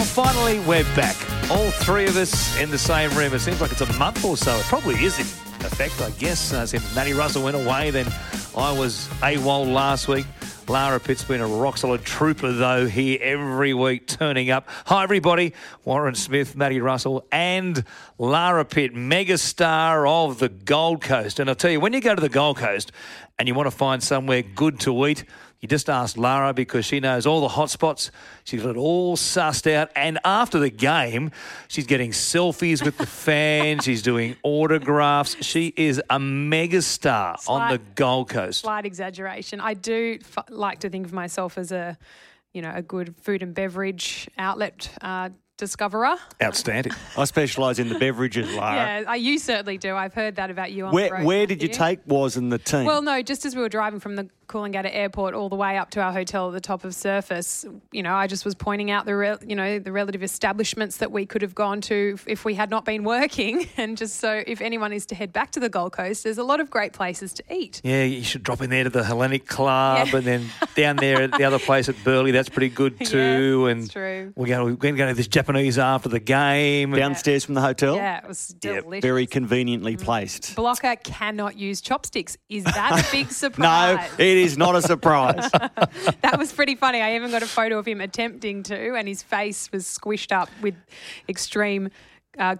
Well, finally, we're back. All three of us in the same room. It seems like it's a month or so. It probably is in effect, I guess, uh, since Matty Russell went away. Then I was AWOL last week. Lara Pitt's been a rock solid trooper, though, here every week, turning up. Hi, everybody. Warren Smith, Matty Russell, and Lara Pitt, megastar of the Gold Coast. And I'll tell you, when you go to the Gold Coast and you want to find somewhere good to eat, you just ask Lara because she knows all the hot spots. She's got it all sussed out. And after the game, she's getting selfies with the fans. she's doing autographs. She is a megastar on the Gold Coast. Slight exaggeration. I do f- like to think of myself as a, you know, a good food and beverage outlet uh, discoverer. Outstanding. I specialise in the beverages, Lara. Yeah, you certainly do. I've heard that about you on the Where, road. where did you Matthew. take was in the team? Well, no, just as we were driving from the Coolangatta Airport all the way up to our hotel at the top of Surfers, you know, I just was pointing out the, re- you know, the relative establishments that we could have gone to if- if we had not been working, and just so if anyone is to head back to the Gold Coast, there's a lot of great places to eat. Yeah, you should drop in there to the Hellenic Club Yeah. and then down there at the other place at Burleigh. That's pretty good too. Yeah, and that's true. We're going, we're going to go to this Japanese after the game. Downstairs from the hotel? Yeah, it was Yeah, delicious. Very conveniently mm. placed. Blocker cannot use chopsticks. Is that a big No, surprise? it is not a surprise. that was pretty funny. I even got a photo of him attempting to, and his face was squished up with extreme uh,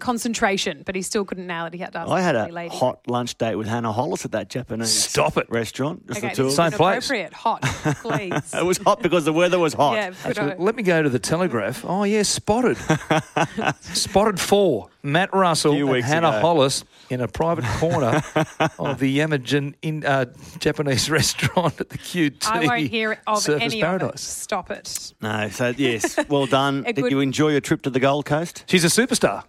concentration, but he still couldn't nail it. He had to ask I had a lady. hot lunch date with Hannah Hollis at that Japanese Stop it. restaurant. Just Okay, the two of Same place. inappropriate. Hot, please. It was hot because the weather was hot. yeah, Actually, let me go to the Telegraph. Oh, yeah, spotted. spotted four. Matt Russell and weeks Hannah ago. Hollis in a private corner of the Yamagen in, uh, Japanese restaurant at the QT. I won't hear of Surfers any of it. Paradise. Stop it. No, so yes, well done. Did good- you enjoy your trip to the Gold Coast? She's a superstar.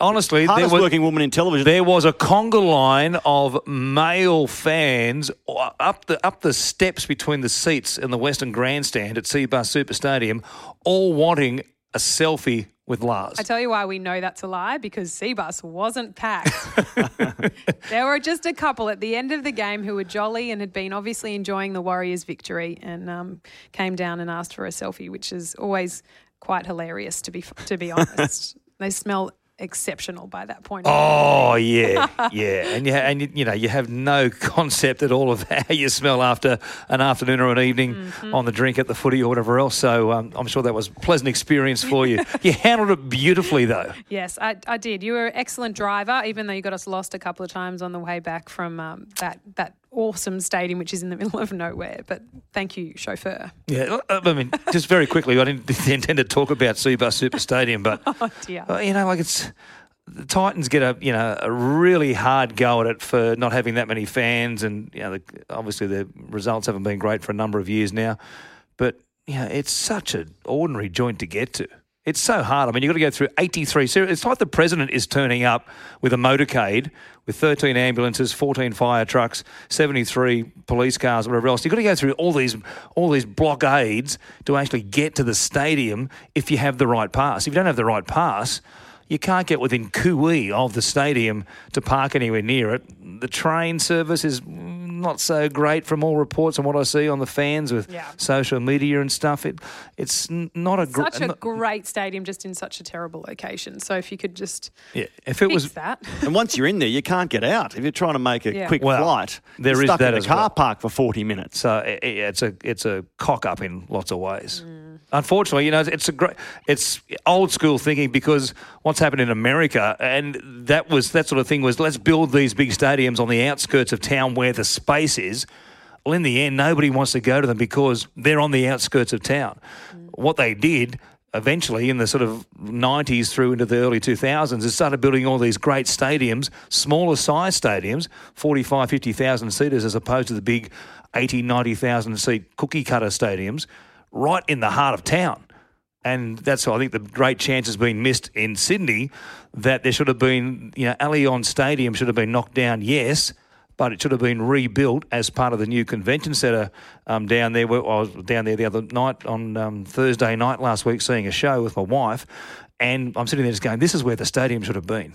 Honestly, there Hardest was, working woman in television. there was a conga line of male fans up the up the steps between the seats in the Western Grandstand at Cbus Super Stadium, all wanting a selfie with Lars. I tell you why we know that's a lie because Cbus wasn't packed. there were just a couple at the end of the game who were jolly and had been obviously enjoying the Warriors' victory and um, came down and asked for a selfie, which is always quite hilarious to be to be honest. they smell exceptional by that point. Oh yeah, yeah, and you and you, you know you have no concept at all of how you smell after an afternoon or an evening Mm-hmm. on the drink at the footy or whatever else. So um, I'm sure that was a pleasant experience for you. you handled it beautifully though. Yes, I, I did. You were an excellent driver, even though you got us lost a couple of times on the way back from um, that that awesome stadium, which is in the middle of nowhere. But thank you, chauffeur. Yeah, I mean, just very quickly, I didn't intend to talk about Cbus Super Stadium, but Oh uh, you know, like it's the Titans get a you know a really hard go at it for not having that many fans, and you know, the, obviously the results haven't been great for a number of years now. But you know, it's such an ordinary joint to get to. It's so hard. I mean, you've got to go through 83. So it's like the president is turning up with a motorcade with 13 ambulances, 14 fire trucks, 73 police cars, whatever else. You've got to go through all these all these blockades to actually get to the stadium if you have the right pass. If you don't have the right pass, you can't get within cooee of the stadium to park anywhere near it. The train service is not so great from all reports and what I see on the fans with Yeah. social media and stuff. It it's not a gr- such a not- great stadium, just in such a terrible location. So if you could just yeah. If it fix was that, and once you're in there, you can't get out. If you're trying to make a Yeah. quick Well, flight, there you're is stuck that in a car well. park for 40 minutes. So i- i- it's a it's a cock up in lots of ways. Mm. Unfortunately, you know, it's a great it's old school thinking because what's happened in America and that was that sort of thing was let's build these big stadiums on the outskirts of town where the space is. Well, in the end, nobody wants to go to them because they're on the outskirts of town. Mm. What they did eventually in the sort of 90s through into the early 2000s is started building all these great stadiums, smaller size stadiums, 45, 50,000 seaters as opposed to the big 80, 90,000 seat cookie cutter stadiums right in the heart of town. And that's why I think the great chance has been missed in Sydney that there should have been, you know, Allianz Stadium should have been knocked down, yes, but it should have been rebuilt as part of the new convention centre um, down there. I was down there the other night on um, Thursday night last week seeing a show with my wife, and I'm sitting there just going, this is where the stadium should have been.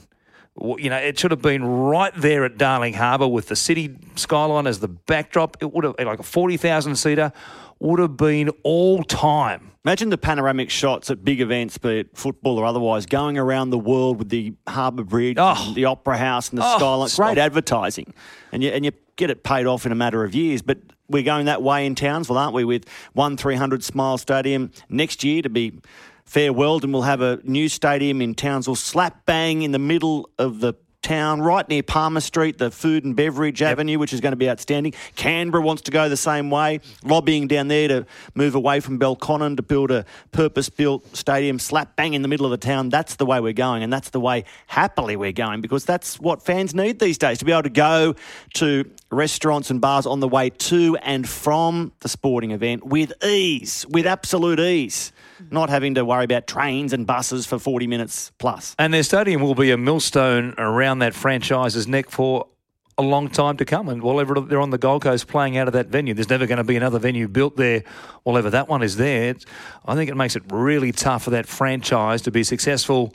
You know, it should have been right there at Darling Harbour with the city skyline as the backdrop. It would have, like a 40,000 seater, would have been all time Imagine the panoramic shots at big events, be it football or otherwise, going around the world with the Harbour Bridge, Oh. and the Opera House, and the Oh, Skyline. stop. Great advertising, and you and you get it paid off in a matter of years. But we're going that way in Townsville, aren't we? With one three hundred Smile Stadium next year to be farewelled, and we'll have a new stadium in Townsville, slap bang in the middle of the town, right near Palmer Street, the food and beverage avenue, which is going to be outstanding. Canberra wants to go the same way, lobbying down there to move away from Belconnen to build a purpose-built stadium slap bang in the middle of the town. That's the way we're going, and that's the way happily we're going because that's what fans need these days to be able to go to restaurants and bars on the way to and from the sporting event with ease, with absolute ease, not having to worry about trains and buses for 40 minutes plus. And their stadium will be a millstone around that franchise's neck for a long time to come. And while ever they're on the Gold Coast playing out of that venue, there's never going to be another venue built there. While ever that one is there, It's- I think it makes it really tough for that franchise to be successful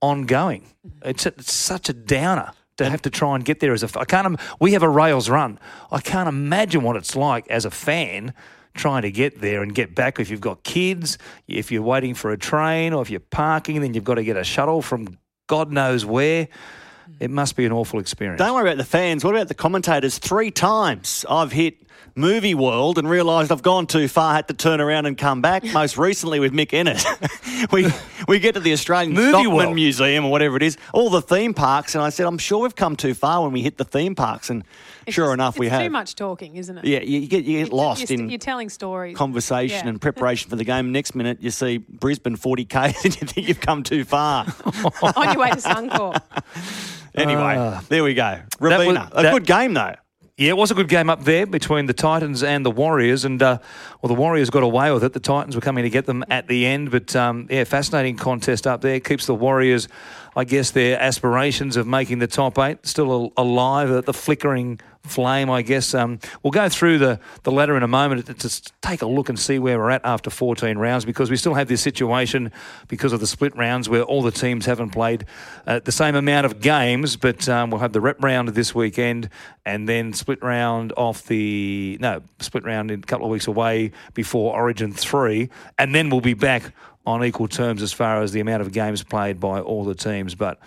ongoing. It's, it's such a downer. To have to try and get there as a, I can't. We have a rails run. I can't imagine what it's like as a fan trying to get there and get back. If you've got kids, if you're waiting for a train, or if you're parking, then you've got to get a shuttle from God knows where. Hmm. It must be an awful experience. Don't worry about the fans. What about the commentators? Three times I've hit Movie World and realised I've gone too far, had to turn around and come back. Most recently with Mick Ennis. we we get to the Australian Movie Stockman World. Museum or whatever it is, all the theme parks, and I said, I'm sure we've come too far when we hit the theme parks, and It's sure just- enough, we have. too much talking, isn't it? Yeah, you, you get you get You're- lost you're, in You're telling stories. conversation Yeah. and preparation for the game. Next minute, you see Brisbane 40k, and you think you've come too far. on your way to Suncorp. anyway, there we go. That was- Robina, a that- good game though. Yeah, it was a good game up there between the Titans and the Warriors, and uh, well, the Warriors got away with it. The Titans were coming to get them at the end, but um, yeah, fascinating contest up there. Keeps the Warriors, I guess, their aspirations of making the top eight still alive. at The flickering flame, I guess. Um, we'll go through the, the ladder in a moment to take a look and see where we're at after 14 rounds because we still have this situation because of the split rounds where all the teams haven't played uh, the same amount of games, but um, we'll have the rep round this weekend and then split round off the no split round in a couple of weeks away before Origin three, and then we'll be back on equal terms as far as the amount of games played by all the teams. But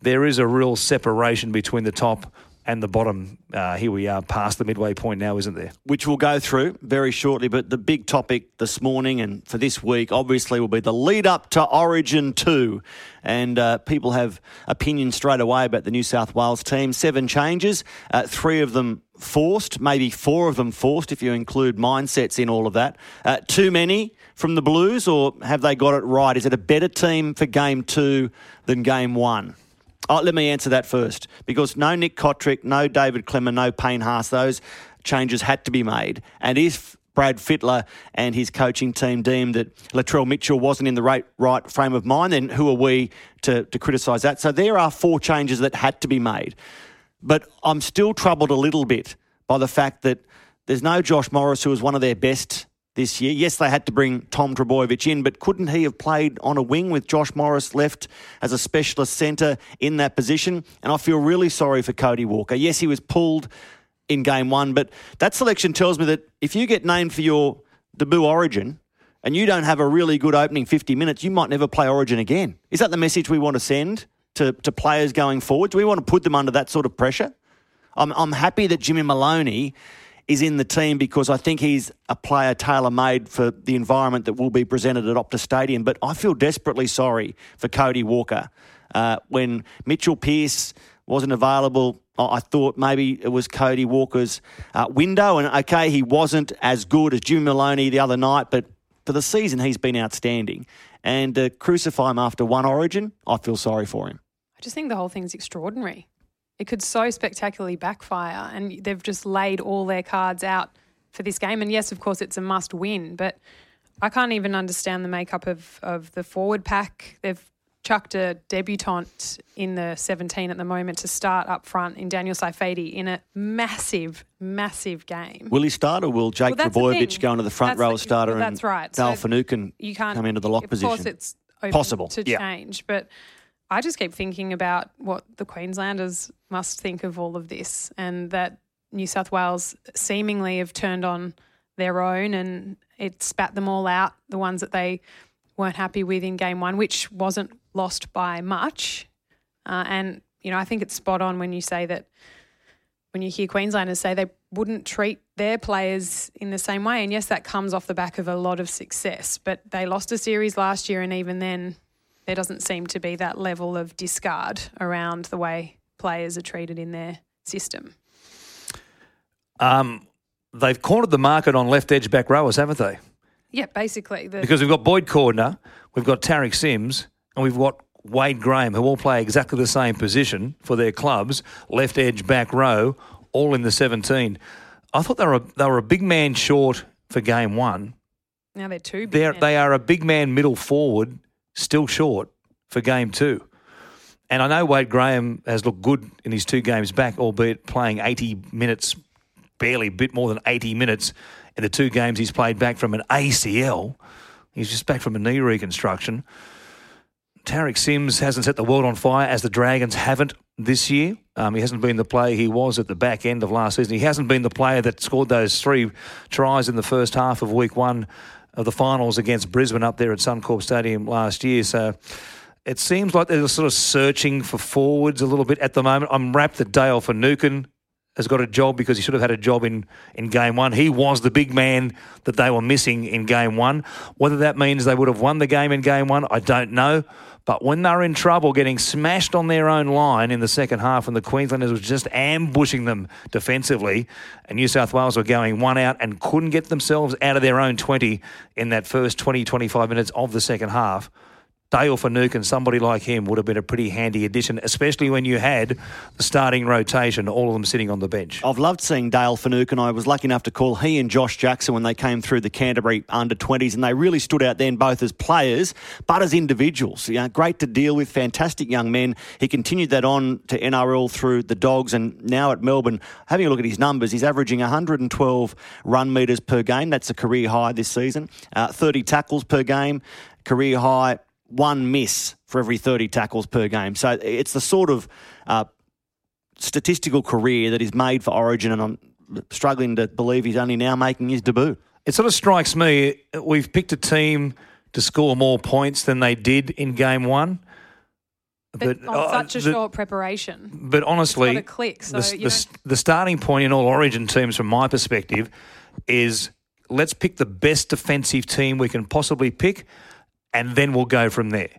there is a real separation between the top and the bottom. Uh, here we are past the midway point now, isn't there? which we'll go through very shortly. But the big topic this morning and for this week, obviously, will be the lead up to Origin 2. And uh, people have opinions straight away about the New South Wales team. Seven changes, uh, three of them forced, maybe four of them forced if you include mindsets in all of that. Uh, too many from the Blues, or have they got it right? Is it a better team for game two than game one? Oh, let me answer that first because no Nick Cotric, no David Klemmer, no Payne Haas, those changes had to be made. And if Brad Fittler and his coaching team deemed that Latrell Mitchell wasn't in the right, right frame of mind, then who are we to, to criticise that? So there are four changes that had to be made. But I'm still troubled a little bit by the fact that there's no Josh Morris, who was one of their best this year. Yes, they had to bring Tom Trbojevic in, but couldn't he have played on a wing with Josh Morris left as a specialist centre in that position? And I feel really sorry for Cody Walker. Yes, he was pulled in game one, but that selection tells me that if you get named for your debut origin and you don't have a really good opening 50 minutes, you might never play origin again. Is that the message we want to send to, to players going forward? Do we want to put them under that sort of pressure? I'm, I'm happy that Jimmy Maloney is in the team because I think he's a player tailor made for the environment that will be presented at Optus Stadium. But I feel desperately sorry for Cody Walker. Uh, when Mitchell Pearce wasn't available, I thought maybe it was Cody Walker's uh, window. And okay, he wasn't as good as Jimmy Maloney the other night, but for the season, he's been outstanding. And crucify him after one origin, I feel sorry for him. I just think the whole thing's extraordinary. It could so spectacularly backfire, and they've just laid all their cards out for this game. And yes, of course, it's a must win, but I can't even understand the makeup of, of the forward pack. They've chucked a debutant in the 17 at the moment to start up front in Daniel Saifiti in a massive, massive game. Will he start or will Jake Well, Trbojevic go into the front That's row the- starter well, and that's right. Dale So Finucane you can't come into the lock of position? Of course, it's open Possible, to yeah. change, but I just keep thinking about what the Queenslanders must think of all of this, and that New South Wales seemingly have turned on their own, and it spat them all out, the ones that they weren't happy with in game one, which wasn't lost by much. Uh, and, you know, I think it's spot on when you say that when you hear Queenslanders say they wouldn't treat their players in the same way. And yes, that comes off the back of a lot of success, but they lost a series last year, and even then, there doesn't seem to be that level of discard around the way players are treated in their system. Um, they've cornered the market on left edge back rowers, haven't they? Yeah, basically. The, Because we've got Boyd Cordner, we've got Tariq Sims, and we've got Wade Graham, who all play exactly the same position for their clubs, left edge, back row, all in the 17. I thought they were a, they were a big man short for game one. now they're two. big They're, they are a big man middle forward, still short for game two. And I know Wade Graham has looked good in his two games back, albeit playing 80 minutes, barely a bit more than 80 minutes in the two games he's played back from an ACL. He's just back from a knee reconstruction. Tariq Sims hasn't set the world on fire as the Dragons haven't this year. Um, he hasn't been the player he was at the back end of last season. He hasn't been the player that scored those three tries in the first half of week one of the finals against Brisbane up there at Suncorp Stadium last year. So it seems like they're sort of searching for forwards a little bit at the moment. I'm wrapped that Dale Finucane has got a job because he should have had a job in, in game one. He was the big man that they were missing in game one. Whether that means they would have won the game in game one, I don't know. But when they're in trouble, getting smashed on their own line in the second half, and the Queenslanders were just ambushing them defensively, and New South Wales were going one out and couldn't get themselves out of their own 20 in that first 20, 25 minutes of the second half. Dale and somebody like him, would have been a pretty handy addition, especially when you had the starting rotation, all of them sitting on the bench. I've loved seeing Dale Finucane. I was lucky enough to call he and Josh Jackson when they came through the Canterbury under 20s, and they really stood out then both as players but as individuals. You know, great to deal with, fantastic young men. He continued that on to NRL through the Dogs, and now at Melbourne, having a look at his numbers, he's averaging 112 run metres per game. That's a career high this season. Uh, 30 tackles per game, career high. One miss for every 30 tackles per game. So it's the sort of uh, statistical career that is made for Origin, and I'm struggling to believe he's only now making his debut. It sort of strikes me we've picked a team to score more points than they did in game one. but on uh, such a the- short preparation. But honestly, It's got a click, so, the, you the, know- the starting point in all Origin teams, from my perspective, is let's pick the best defensive team we can possibly pick, and then we'll go from there.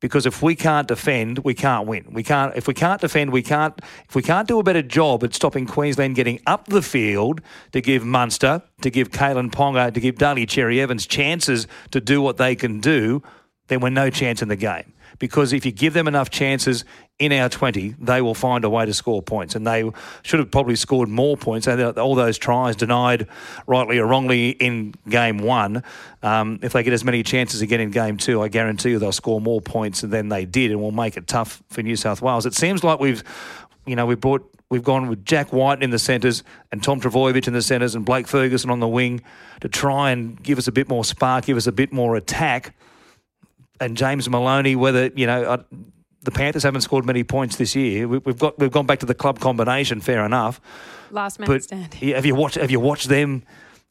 Because if we can't defend, we can't win. We can't. If we can't defend, we can't. If we can't do a better job at stopping Queensland getting up the field to give Munster, to give Kalyn Ponga, to give Daly Cherry Evans chances to do what they can do, then we're no chance in the game. Because if you give them enough chances in our 20, they will find a way to score points. And they should have probably scored more points. And All those tries denied rightly or wrongly in game one. Um, if they get as many chances again in game two, I guarantee you they'll score more points than they did and will make it tough for New South Wales. It seems like we've, you know, we brought. We've gone with Jack Wighton in the centres and Tom Trbojevic in the centres and Blake Ferguson on the wing to try and give us a bit more spark, give us a bit more attack and James Maloney, whether you know uh, the Panthers haven't scored many points this year. We, we've got we've gone back to the club combination, fair enough. Last man But standing. have you watched have you watched them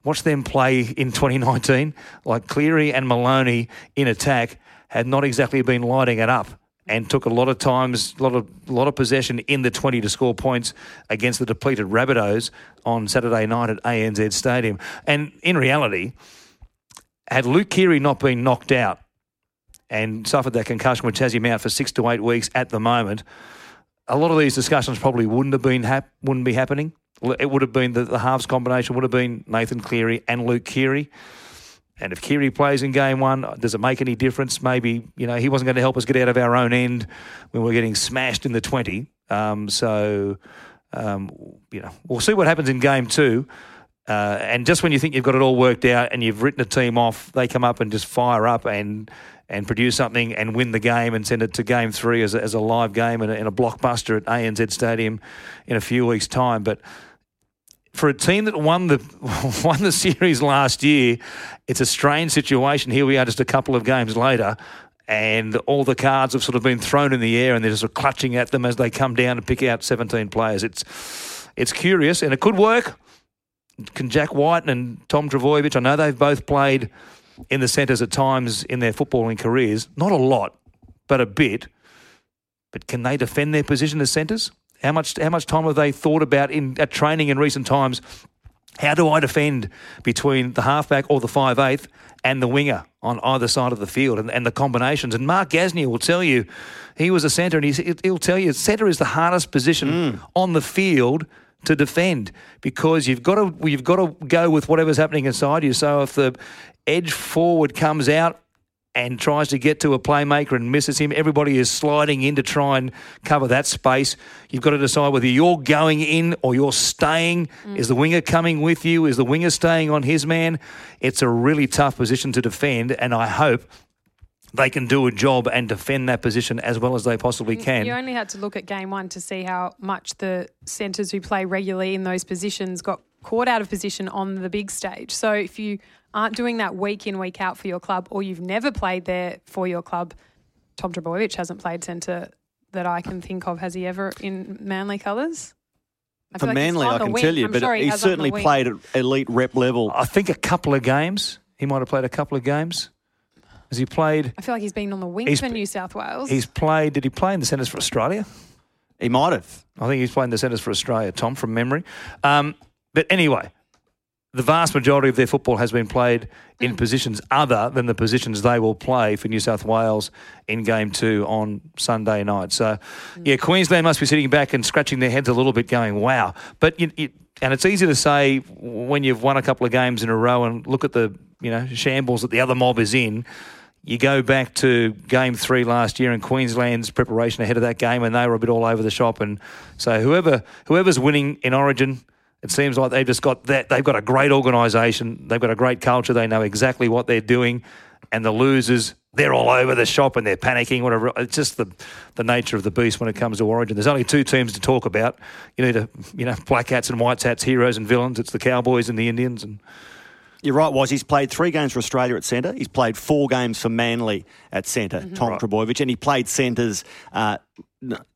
watch them play in 2019? Like Cleary and Maloney in attack had not exactly been lighting it up. And took a lot of times, a lot of lot of possession in the twenty to score points against the depleted Rabbitohs on Saturday night at ANZ Stadium. And in reality, had Luke Keary not been knocked out and suffered that concussion, which has him out for six to eight weeks at the moment, a lot of these discussions probably wouldn't have been hap- wouldn't be happening. It would have been the, the halves combination would have been Nathan Cleary and Luke Keary. And if Keary plays in game one, does it make any difference? Maybe you know he wasn't going to help us get out of our own end when we're getting smashed in the twenty. Um, so um, you know we'll see what happens in game two. Uh, and just when you think you've got it all worked out and you've written a team off, they come up and just fire up and and produce something and win the game and send it to game three as a, as a live game and a, and a blockbuster at ANZ Stadium in a few weeks' time. But for a team that won the won the series last year, it's a strange situation. Here we are, just a couple of games later, and all the cards have sort of been thrown in the air, and they're just sort of clutching at them as they come down to pick out 17 players. It's it's curious, and it could work. can Jack Wighton and Tom Trbojevic, I know they've both played in the centres at times in their footballing careers, not a lot, but a bit. But can they defend their position as centres? How much how much time have they thought about in at training in recent times? How do I defend between the halfback or the five eighth and the winger on either side of the field and, and the combinations? And Mark Gasnier will tell you, he was a centre, and he's, he'll tell you centre is the hardest position mm. on the field to defend because you've got to you've got to go with whatever's happening inside you. So if the edge forward comes out and tries to get to a playmaker and misses him. Everybody is sliding in to try and cover that space. You've got to decide whether you're going in or you're staying. Mm. Is the winger coming with you? Is the winger staying on his man? It's a really tough position to defend, and I hope they can do a job and defend that position as well as they possibly can. You only had to look at game one to see how much the centres who play regularly in those positions got caught out of position on the big stage. So if you aren't doing that week in, week out for your club, or you've never played there for your club, Tom Trbojevic hasn't played centre that I can think of. Has he ever in Manly colours? For like Manly, I can tell you, I'm but sure he he's certainly played at elite rep level. I think a couple of games. He might have played a couple of games. Has he played? I feel like he's been on the wing for New South Wales. He's played. Did he play in the centres for Australia? He might have. I think he's playing the centres for Australia, Tom, from memory. Um, but anyway, the vast majority of their football has been played in positions other than the positions they will play for New South Wales in game two on Sunday night. So, yeah. Queensland must be sitting back and scratching their heads a little bit, going, wow. But, you, you, and it's easy to say when you've won a couple of games in a row and look at the, you know, shambles that the other mob is in. You go back to game three last year and Queensland's preparation ahead of that game, and they were a bit all over the shop. And so, whoever whoever's winning in Origin, it seems like they've just got that. They've got a great organisation. They've got a great culture. They know exactly what they're doing. And the losers, they're all over the shop and they're panicking. Whatever. It's just the the nature of the beast when it comes to Origin. There's only two teams to talk about. You need a you know black hats and white hats, heroes and villains. It's the Cowboys and the Indians and. You're right, was he's played three games for Australia at centre. He's played four games for Manly at centre, mm-hmm. Tom right. Trbojevic, and he played centres uh,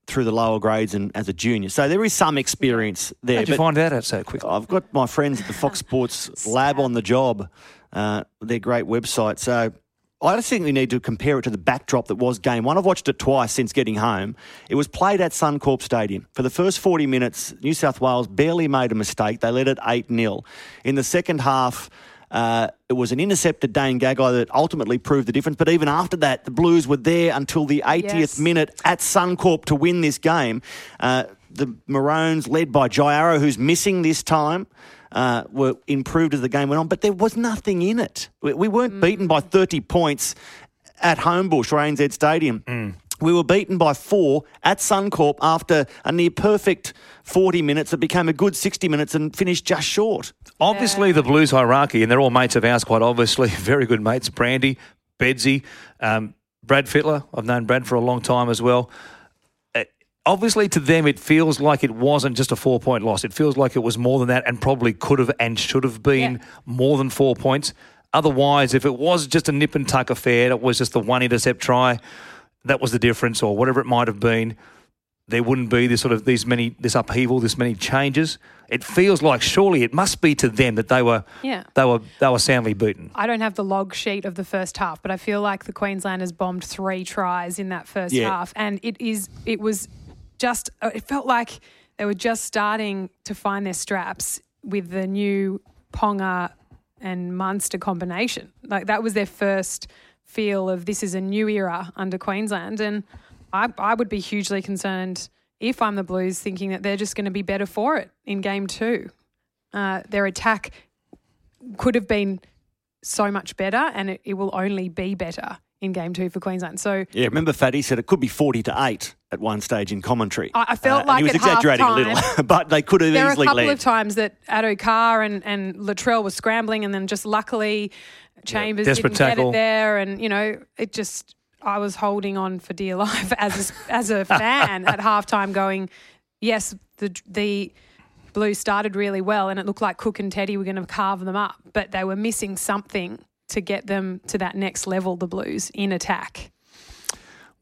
through the lower grades and as a junior. So there is some experience there. How'd you find that out so quickly? I've got my friends at the Fox Sports lab on the job. Uh, their great website. So I just think we need to compare it to the backdrop that was game one. I've watched it twice since getting home. It was played at Suncorp Stadium. For the first 40 minutes, New South Wales barely made a mistake. They led it 8 0. In the second half, uh, it was an intercepted Dane Gagai that ultimately proved the difference. But even after that, the Blues were there until the 80th yes. minute at Suncorp to win this game. Uh, the Maroons, led by Jai Arrow, who's missing this time, uh, were improved as the game went on. But there was nothing in it. We, we weren't mm. beaten by 30 points at Homebush or ANZ Stadium. Mm. We were beaten by four at Suncorp after a near perfect 40 minutes that became a good 60 minutes and finished just short. Obviously, yeah. the Blues hierarchy, and they're all mates of ours, quite obviously, very good mates. Brandy, Bedsy, um, Brad Fittler. I've known Brad for a long time as well. Uh, obviously, to them, it feels like it wasn't just a four point loss. It feels like it was more than that and probably could have and should have been yeah. more than four points. Otherwise, if it was just a nip and tuck affair, it was just the one intercept try that was the difference, or whatever it might have been, there wouldn't be this sort of these many this upheaval, this many changes. It feels like surely it must be to them that they were yeah. they were they were soundly beaten. I don't have the log sheet of the first half, but I feel like the Queenslanders bombed three tries in that first yeah. half, and it is it was just uh, it felt like they were just starting to find their straps with the new Ponga and Munster combination. Like that was their first feel of this is a new era under Queensland. And I, I would be hugely concerned if I'm the Blues thinking that they're just going to be better for it in game two. Uh, their attack could have been so much better, and it, it, will only be better in game two for Queensland. So yeah, remember Fatty said it could be forty to eight at one stage in commentary. I, I felt uh, like he was exaggerating a little, but they could have there easily. There were a couple led. of times that Addo Carr and and Latrell were scrambling, and then just luckily Chambers yeah. didn't tackle. get it there, and you know it just. I was holding on for dear life as a, as a fan at halftime, going, yes, the the Blues started really well, and it looked like Cook and Teddy were going to carve them up, but they were missing something to get them to that next level. The Blues in attack.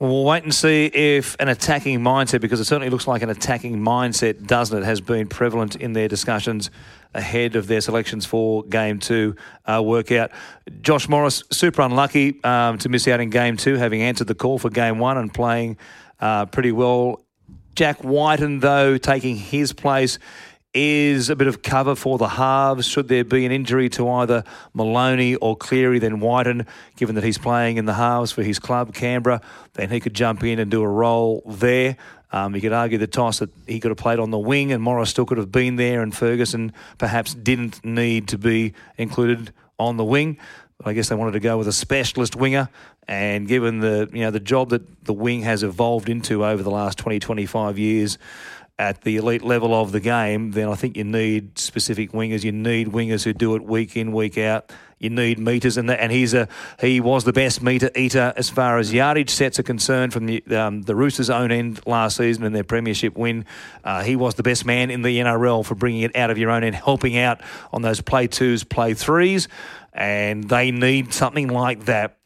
We'll wait and see if an attacking mindset, because it certainly looks like an attacking mindset, doesn't it, has been prevalent in their discussions ahead of their selections for game two uh, workout. Josh Morris, super unlucky um, to miss out in game two, having answered the call for game one and playing uh, pretty well. Jack Wighton, though, taking his place is a bit of cover for the halves. Should there be an injury to either Maloney or Cleary, then Wighton, given that he's playing in the halves for his club, Canberra, then he could jump in and do a role there. Um, you could argue the toss that he could have played on the wing and Morris still could have been there and Ferguson perhaps didn't need to be included on the wing. I guess they wanted to go with a specialist winger, and given the you know the job that the wing has evolved into over the last 20, 25 years, at the elite level of the game, then I think you need specific wingers. You need wingers who do it week in, week out. You need meters, and and he's a he was the best meter eater as far as yardage sets are concerned from the um, the Roosters' own end last season in their premiership win. Uh, he was the best man in the NRL for bringing it out of your own end, helping out on those play twos, play threes, and they need something like that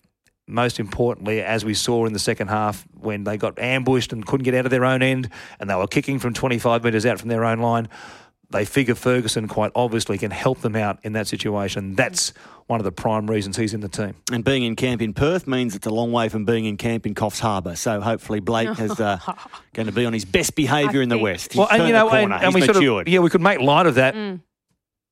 most importantly, as we saw in the second half when they got ambushed and couldn't get out of their own end and they were kicking from 25 metres out from their own line, they figure Ferguson quite obviously can help them out in that situation. That's one of the prime reasons he's in the team. And being in camp in Perth means it's a long way from being in camp in Coffs Harbour. So hopefully Blake is uh, going to be on his best behaviour in the West. He's well, and you know, and, and we matured. sort of, yeah, we could make light of that. Mm.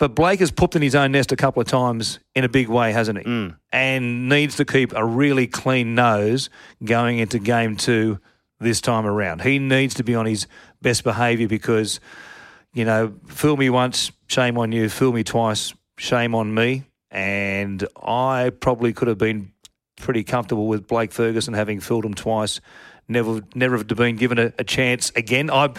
But Blake has pooped in his own nest a couple of times in a big way, hasn't he? Mm. And needs to keep a really clean nose going into game two this time around. He needs to be on his best behaviour because, you know, fool me once, shame on you. Fool me twice, shame on me. And I probably could have been pretty comfortable with Blake Ferguson having fooled him twice. Never, never have been given a, a chance again. I,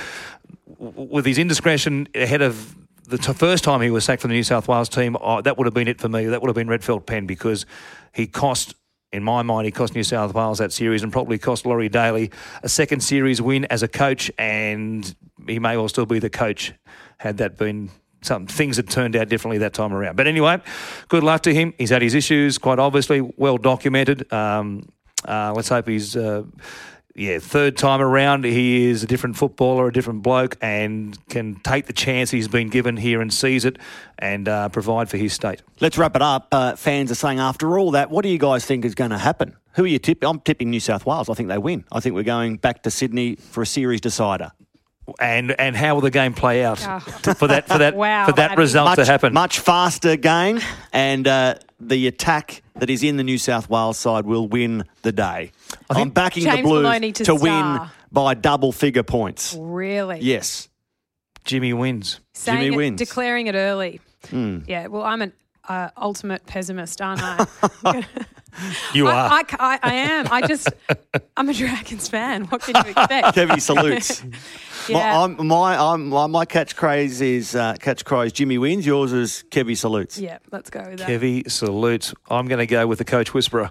with his indiscretion ahead of the t- first time he was sacked from the New South Wales team, oh, that would have been it for me. That would have been Redfeld Pen because he cost, in my mind, he cost New South Wales that series and probably cost Laurie Daley a second series win as a coach, and he may well still be the coach had that been some things had turned out differently that time around. But anyway, good luck to him. He's had his issues, quite obviously, well documented. Um, uh, let's hope he's. Uh, yeah, third time around, he is a different footballer, a different bloke, and can take the chance he's been given here and seize it and uh, provide for his state. Let's wrap it up. Uh, fans are saying, after all that, what do you guys think is going to happen? Who are you tipping? I'm tipping New South Wales. I think they win. I think we're going back to Sydney for a series decider. And and how will the game play out oh. for that for that wow, for that result much, to happen? Much faster game, and uh, the attack that is in the New South Wales side will win the day. I am backing James the Blues to, to win by double figure points. Really? Yes. Jimmy wins. Saying Jimmy it, wins. Declaring it early. Mm. Yeah. Well, I'm an uh, ultimate pessimist, aren't I? You are. I, I, I, am. I just, I'm a Dragons fan. What can you expect? Kevy salutes. yeah. My, I'm, my, I'm, my, my catch craze is uh, catch cry is Jimmy wins. Yours is Kevy salutes. yeah, let's go with that. Kevy salutes. I'm going to go with the coach whisperer,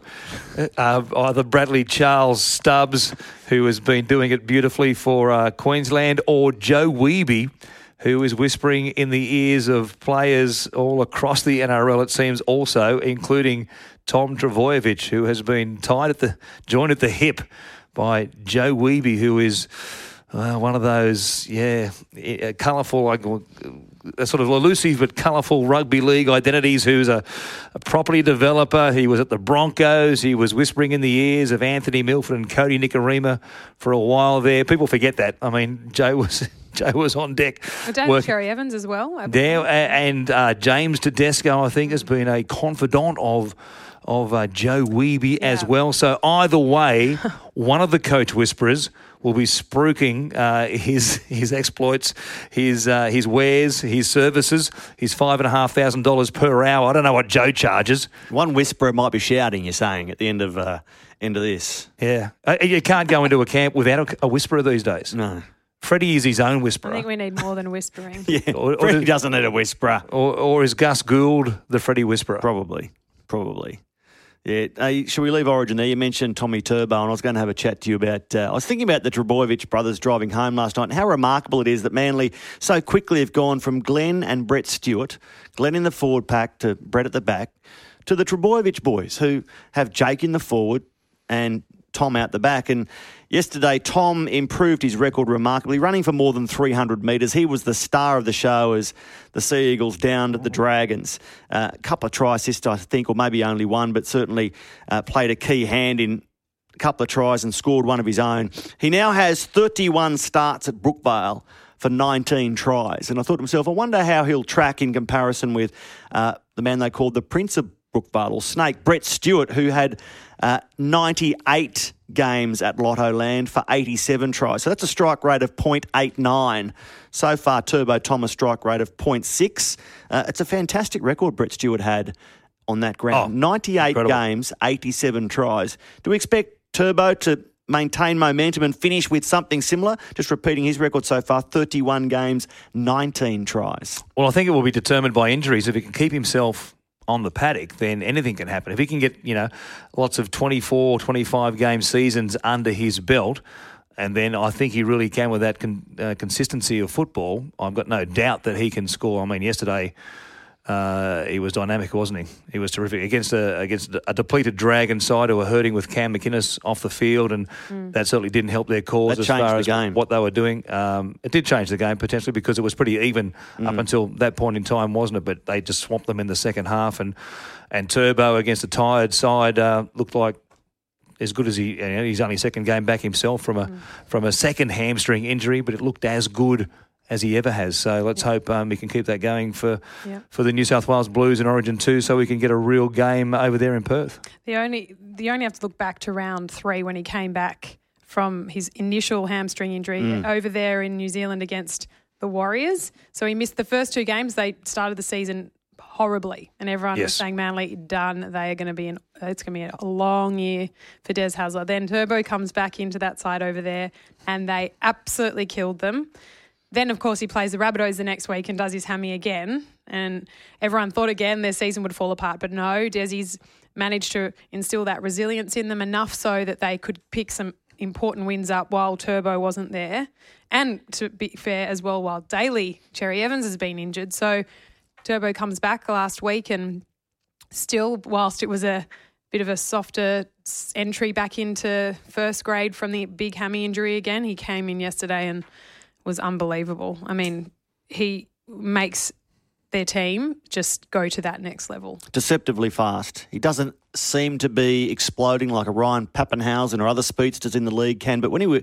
uh, either Bradley Charles Stubbs, who has been doing it beautifully for uh, Queensland, or Joe Weeby, who is whispering in the ears of players all across the NRL. It seems also, including Tom Trbojevic, who has been tied at the joint at the hip by Joe Weeby, who is. Uh, one of those, yeah, uh, colourful, like uh, sort of elusive but colourful rugby league identities. Who's a, a, property developer? He was at the Broncos. He was whispering in the ears of Anthony Milford and Kodi Nikorima for a while there. People forget that. I mean, Joe was. Joe was on deck. Well, Daly Cherry Evans as well. There, and uh, James Tedesco, I think, has been a confidant of of uh, Joe Weeby yeah. as well. So either way, one of the coach whisperers will be spruiking uh, his his exploits, his uh, his wares, his services, his five and a half thousand dollars per hour. I don't know what Joe charges. One whisperer might be shouting. You're saying at the end of uh, end of this. Yeah, uh, you can't go into a camp without a, a whisperer these days. No. Freddie is his own whisperer. I think we need more than whispering. yeah, or, or Freddie doesn't need a whisperer. Or, or is Gus Gould the Freddie whisperer? Probably, probably. Yeah, uh, should we leave Origin there? You mentioned Tommy Turbo, and I was going to have a chat to you about. Uh, I was thinking about the Trbojevic brothers driving home last night, and how remarkable it is that Manly so quickly have gone from Glenn and Brett Stewart, Glenn in the forward pack to Brett at the back, to the Trbojevic boys, who have Jake in the forward and Tom out the back. And yesterday, Tom improved his record remarkably, running for more than 300 metres. He was the star of the show as the Sea Eagles downed the Dragons. Uh, a couple of try assists, I think, or maybe only one, but certainly uh, played a key hand in a couple of tries and scored one of his own. He now has 31 starts at Brookvale for 19 tries. And I thought to myself, I wonder how he'll track in comparison with uh, the man they called the Prince of Brookvale Snake, Brett Stewart, who had uh, 98 games at Lotto Land for 87 tries. So that's a strike rate of 0.89. So far, Turbo Thomas strike rate of 0.6. Uh, it's a fantastic record Brett Stewart had on that ground. Oh, 98 incredible. games, 87 tries. Do we expect Turbo to maintain momentum and finish with something similar? Just repeating his record so far 31 games, 19 tries. Well, I think it will be determined by injuries. If he can keep himself on the paddock, then anything can happen. If he can get, you know, lots of 24, 25 game seasons under his belt, and then I think he really can with that con- uh, consistency of football. I've got no doubt that he can score. I mean, yesterday uh, he was dynamic, wasn't he? He was terrific against a against a depleted Dragon side who were hurting with Cam McInnes off the field, and that certainly didn't help their cause That as changed far the as game. what they were doing. Um, it did change the game potentially because it was pretty even Mm. up until that point in time, wasn't it? But they just swamped them in the second half, and and Turbo against a tired side uh, looked like as good as he. You know, he's only second game back himself from a Mm. from a second hamstring injury, but it looked as good as he ever has. So let's hope um, we can keep that going for Yeah. for the New South Wales Blues in Origin two, so we can get a real game over there in Perth. The only the only have to look back to round three when he came back from his initial hamstring injury over there in New Zealand against the Warriors. So he missed the first two games. They started the season horribly, and everyone was saying Manly done. They are going to be an it's going to be a long year for Des Hasler. Then Turbo comes back into that side over there, and they absolutely killed them. Then, of course, he plays the Rabbitohs the next week and does his hammy again. And everyone thought again their season would fall apart. But no, Desi's managed to instill that resilience in them enough so that they could pick some important wins up while Turbo wasn't there. And to be fair as well, while Daly, Cherry Evans has been injured. So Turbo comes back last week and still, whilst it was a bit of a softer entry back into first grade from the big hammy injury again, he came in yesterday and was unbelievable. I mean, he makes their team just go to that next level. Deceptively fast. He doesn't seem to be exploding like a Ryan Papenhuyzen or other speedsters in the league can, but when he wa-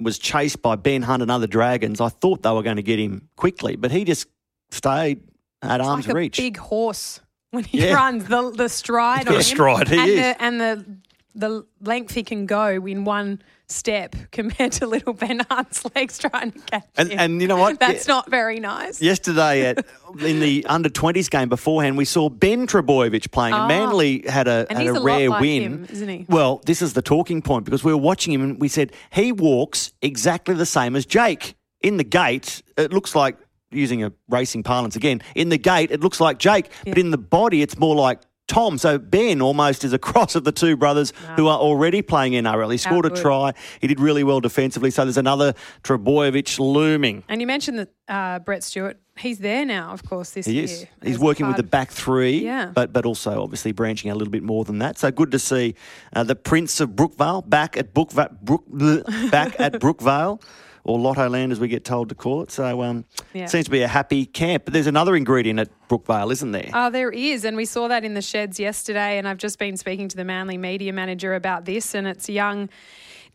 was chased by Ben Hunt and other Dragons, I thought they were going to get him quickly, but he just stayed at arm's like a reach. big horse when he Yeah. runs. The the stride on him stride. He and is. the and the the length he can go in one step compared to little Ben Hunt's legs trying to catch and, him. and you know what? That's Yeah. not very nice. Yesterday, at, in the under 20s game beforehand, we saw Ben Trbojevic playing. and Oh. Manly had a, And had a a rare like win. him, isn't he? Well, this is the talking point because we were watching him and we said he walks exactly the same as Jake. In the gate, it looks like, using a racing parlance again, in the gate, it looks like Jake, but in the body, it's more like Tom. So Ben almost is a cross of the two brothers who are already playing NRL. He scored a try. He did really well defensively. So there's another Trbojevic looming. And you mentioned that uh, Brett Stewart. He's there now, of course, this He year. is. He's working with the back three, Yeah. but but also obviously branching out a little bit more than that. So good to see uh, the Prince of Brookvale back at Brookva- Brook, back at Brookvale. Or Lotto Land, as we get told to call it. So, um, Yeah. seems to be a happy camp. But there's another ingredient at Brookvale, isn't there? Oh, there is. And we saw that in the sheds yesterday. And I've just been speaking to the Manly media manager about this. And it's young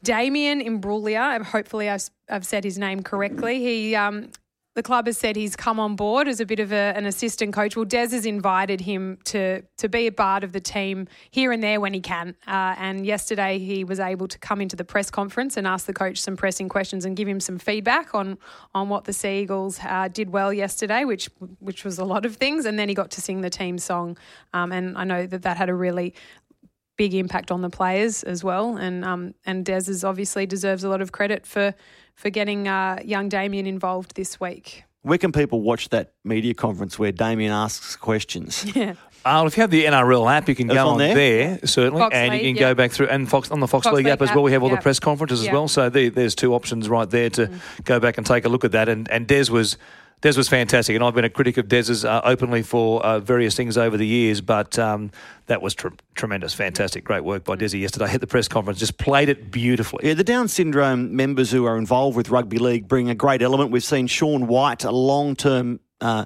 Damien Imbruglia. Hopefully, I've, I've said his name correctly. He. Um, the club has said he's come on board as a bit of a, an assistant coach. Well, Des has invited him to to be a part of the team here and there when he can. Uh, and yesterday he was able to come into the press conference and ask the coach some pressing questions and give him some feedback on on what the Sea Eagles uh, did well yesterday, which which was a lot of things. And then he got to sing the team song, um, and I know that that had a really big impact on the players as well. And um, and Des is obviously deserves a lot of credit for for getting uh, young Damien involved this week. Where can people watch that media conference where Damien asks questions? Yeah. Uh, if you have the NRL app, you can It's go on on there? there, certainly, Fox and you can yeah. go back through and Fox on the Fox, Fox League, League app as well. We have all yeah. the press conferences as well, so there, there's two options right there to Mm. go back and take a look at that. And and Des was Des was fantastic, and I've been a critic of Des's uh, openly for uh, various things over the years, but um, that was tr- tremendous, fantastic, great work by Desi yesterday at the press conference. Just played it beautifully. Yeah, the Down syndrome members who are involved with rugby league bring a great element. We've seen Sean White, a long term uh,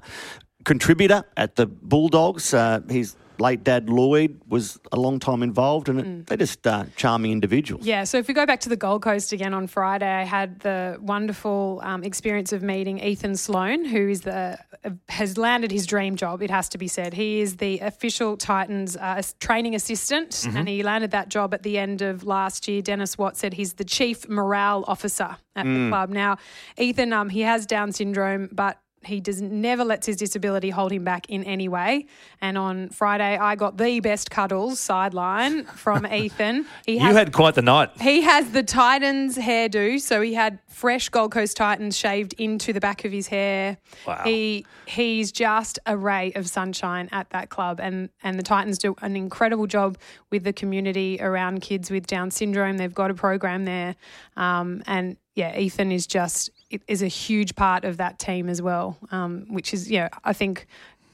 contributor at the Bulldogs. Uh, he's late dad Lloyd was a long time involved, and mm. they're just uh, charming individuals. Yeah, so if we go back to the Gold Coast again on Friday, I had the wonderful um, experience of meeting Ethan Sloan, who is the uh, has landed his dream job. It has to be said. He is the official Titans uh, training assistant, mm-hmm. and he landed that job at the end of last year. Dennis Watt said he's the chief morale officer at mm. the club. Now, Ethan, um, he has Down syndrome, but he does never lets his disability hold him back in any way. And on Friday, I got the best cuddles sideline from Ethan. He you had quite the night. He has the Titans hairdo, so he had fresh Gold Coast Titans shaved into the back of his hair. Wow. He he's just a ray of sunshine at that club, and and the Titans do an incredible job with the community around kids with Down syndrome. They've got a program there, um, and yeah, Ethan is just is a huge part of that team as well, um, which is, yeah, I think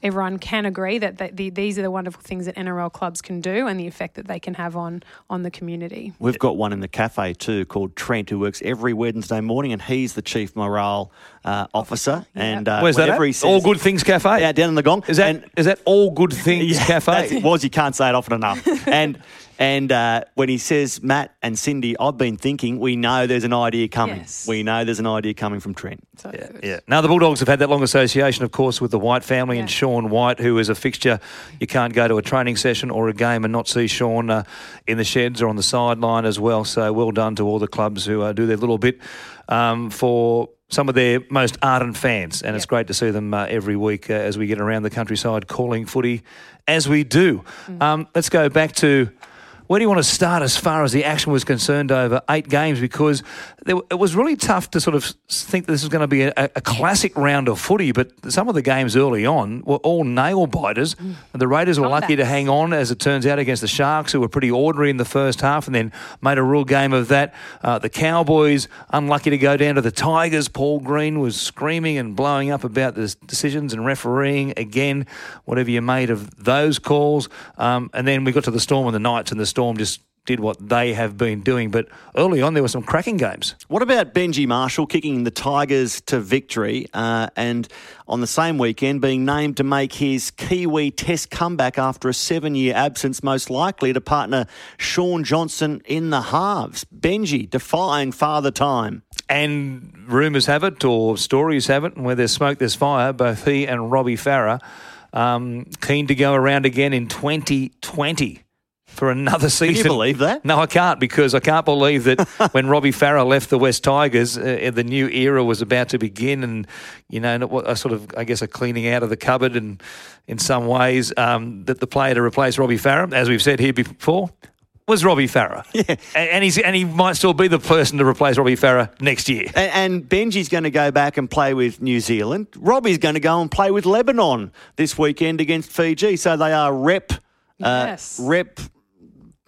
everyone can agree that, that the, these are the wonderful things that NRL clubs can do and the effect that they can have on on the community. We've got one in the cafe too called Trent who works every Wednesday morning and he's the chief morale uh, officer. And uh, where's that? At? Says, all Good Things Cafe. Yeah, down in the Gong. Is that and, is that All Good Things yeah, Cafe? It was. You can't say it often enough. and and uh, when he says Matt and Cindy, I've been thinking, we know there's an idea coming. Yes. We know there's an idea coming from Trent. So yeah, yeah. Now the Bulldogs have had that long association, of course, with the White family yeah. and Sean White, who is a fixture. You can't go to a training session or a game and not see Sean uh, in the sheds or on the sideline as well. So well done to all the clubs who uh, do their little bit um, for some of their most ardent fans, and yep. it's great to see them uh, every week uh, as we get around the countryside calling footy as we do. Mm. Um, let's go back to where do you want to start as far as the action was concerned over eight games? Because there, it was really tough to sort of think this was going to be a, a, classic round of footy, but some of the games early on were all nail biters. Mm. The Raiders were lucky to hang on, as it turns out, against the Sharks, who were pretty ordinary in the first half and then made a real game of that. Uh, the Cowboys, unlucky to go down to the Tigers. Paul Green was screaming and blowing up about the decisions and refereeing. Again, whatever you made of those calls. Um, and then we got to the Storm and the Knights, and the Storm just did what they have been doing. But early on, there were some cracking games. What about Benji Marshall kicking the Tigers to victory uh, and on the same weekend being named to make his Kiwi Test comeback after a seven year absence, most likely to partner Shaun Johnson in the halves? Benji defying father time. And rumours have it, or stories have it, and where there's smoke, there's fire. Both he and Robbie Farah um, keen to go around again in 2020 for another season. Can you believe that? No, I can't because I can't believe that when Robbie Farah left the West Tigers, uh, the new era was about to begin, and you know, a sort of, I guess, a cleaning out of the cupboard, and in some ways, um, that the player to replace Robbie Farah, as we've said here before, was Robbie Farah. Yeah. And, he's, and he might still be the person to replace Robbie Farah next year. And, and, Benji's going to go back and play with New Zealand. Robbie's going to go and play with Lebanon this weekend against Fiji. So they are rep, uh, yes. rep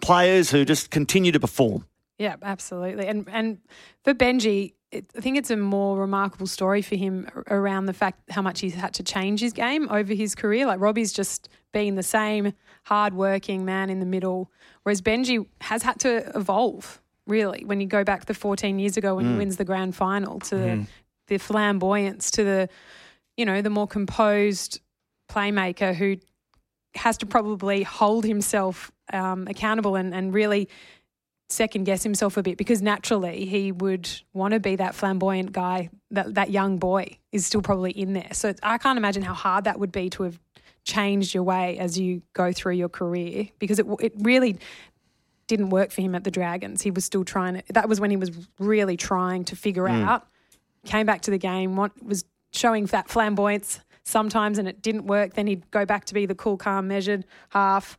players who just continue to perform. Yeah, absolutely. And and for Benji, it, I think it's a more remarkable story for him around the fact how much he's had to change his game over his career. Like Robbie's just been the same hard-working man in the middle, whereas Benji has had to evolve. Really, when you go back the 14 years ago when mm. he wins the grand final to mm-hmm. the, the flamboyance to the, you know, the more composed playmaker who has to probably hold himself um, accountable and, and really second guess himself a bit because naturally he would want to be that flamboyant guy that that young boy is still probably in there so i can't imagine how hard that would be to have changed your way as you go through your career because it, it really didn't work for him at the dragons he was still trying to that was when he was really trying to figure mm. out came back to the game what was showing that flamboyance sometimes and it didn't work then he'd go back to be the cool calm measured half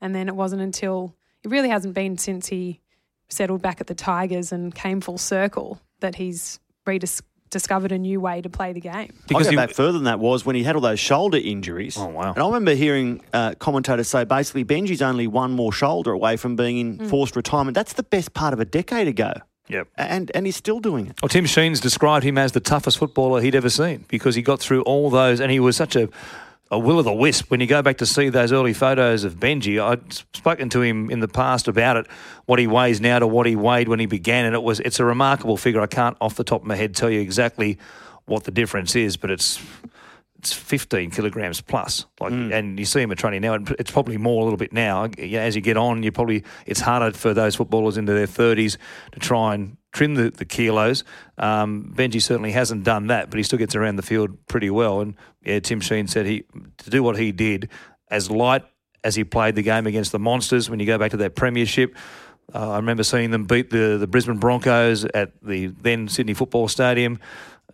and then it wasn't until it really hasn't been since he settled back at the Tigers and came full circle that he's rediscovered a new way to play the game. Because I go back further than that was when he had all those shoulder injuries. Oh wow! And I remember hearing uh, commentators say basically Benji's only one more shoulder away from being in mm. forced retirement. That's the best part of a decade ago Yep. And, and he's still doing it. Well, Tim Sheens described him as the toughest footballer he'd ever seen because he got through all those, and he was such a a will of the wisp. When you go back to see those early photos of Benji, I'd spoken to him in the past about it, what he weighs now to what he weighed when he began, and it was it's a remarkable figure. I can't off the top of my head tell you exactly what the difference is, but it's it's 15 kilograms plus. Like, mm. and you see him at training now, and it's probably more a little bit now. As you get on, you probably it's harder for those footballers into their 30s to try and trim the, the kilos. Um, Benji certainly hasn't done that, but he still gets around the field pretty well. And yeah, Tim Sheens said he to do what he did as light as he played the game against the Monsters. When you go back to that premiership. Uh, I remember seeing them beat the, the Brisbane Broncos at the then Sydney Football Stadium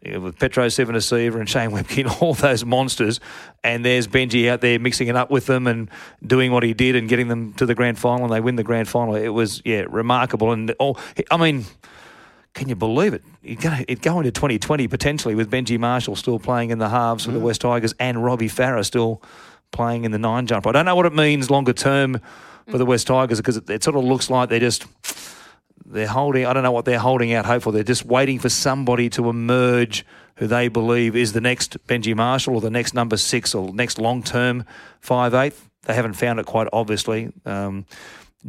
with Petero Civoniceva and Shane Webcke, all those monsters, and there's Benji out there mixing it up with them and doing what he did and getting them to the grand final, and they win the grand final. It was yeah remarkable, and all I mean. Can you believe it? You'd go, it'd go into 2020 potentially with Benji Marshall still playing in the halves for mm. the West Tigers and Robbie Farah still playing in the nine jumper. I don't know what it means longer term for the West Tigers because it, it sort of looks like they're just they're holding, I don't know what they're holding out hope for. They're just waiting for somebody to emerge who they believe is the next Benji Marshall or the next number six or next long term five eighth. They haven't found it quite obviously. Um,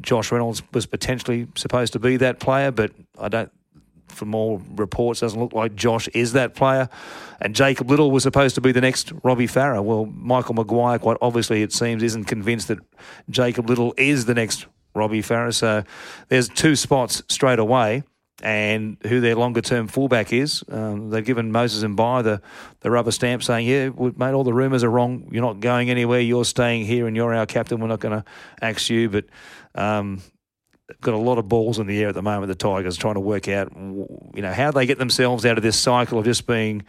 Josh Reynolds was potentially supposed to be that player, but I don't. From all reports, doesn't look like Josh is that player. And Jacob Liddle was supposed to be the next Robbie Farah. Well, Michael Maguire, quite obviously, it seems, isn't convinced that Jacob Liddle is the next Robbie Farah. So there's two spots straight away. And who their longer term fullback is. Um, they've given Moses Mbye the, the rubber stamp saying, Yeah, mate, all the rumours are wrong. You're not going anywhere. You're staying here and you're our captain. We're not going to axe you. But um, got a lot of balls in the air at the moment, the Tigers, trying to work out you know how they get themselves out of this cycle of just being,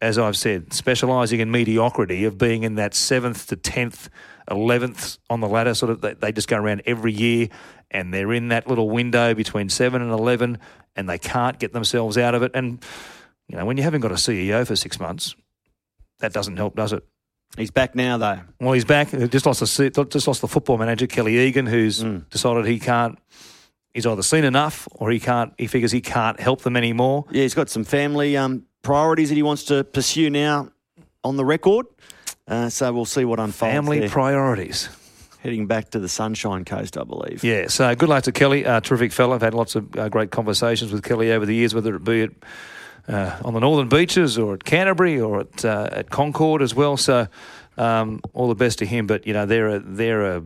as I've said, specialising in mediocrity, of being in that seventh to tenth 11th on the ladder. Sort of, they just go around every year, and they're in that little window between seven and 11, and they can't get themselves out of it. And you know, when you haven't got a CEO for six months, that doesn't help, does it? He's back now, though. Well, he's back. Just lost the just lost the football manager Kelly Egan, who's mm. decided he can't. He's either seen enough, or he can't. He figures he can't help them anymore. Yeah, he's got some family um, priorities that he wants to pursue now on the record. Uh, so we'll see what unfolds. Family there. priorities. Heading back to the Sunshine Coast, I believe. Yeah, so good luck to Kelly. Uh, terrific fellow. I've had lots of uh, great conversations with Kelly over the years, whether it be at, uh, on the northern beaches or at Canterbury or at, uh, at Concord as well. So um, all the best to him. But, you know, they're, a, they're a,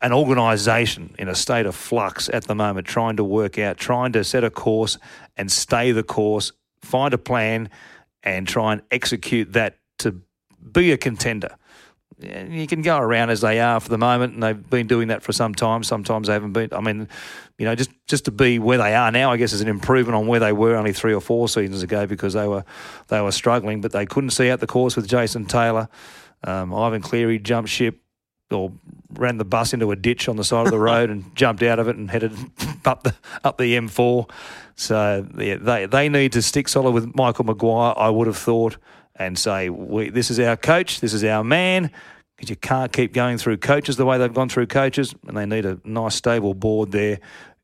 an organisation in a state of flux at the moment, trying to work out, trying to set a course and stay the course, find a plan and try and execute that to be a contender. And You can go around as they are for the moment, and they've been doing that for some time. Sometimes they haven't been. I mean, you know, just just to be where they are now, I guess, is an improvement on where they were only three or four seasons ago because they were they were struggling, but they couldn't see out the course with Jason Taylor. Um, Ivan Cleary jumped ship or ran the bus into a ditch on the side of the road and jumped out of it and headed up the up the M4. So yeah, they they need to stick solid with Michael Maguire. I would have thought and say, this is our coach, this is our man, because you can't keep going through coaches the way they've gone through coaches, and they need a nice, stable board there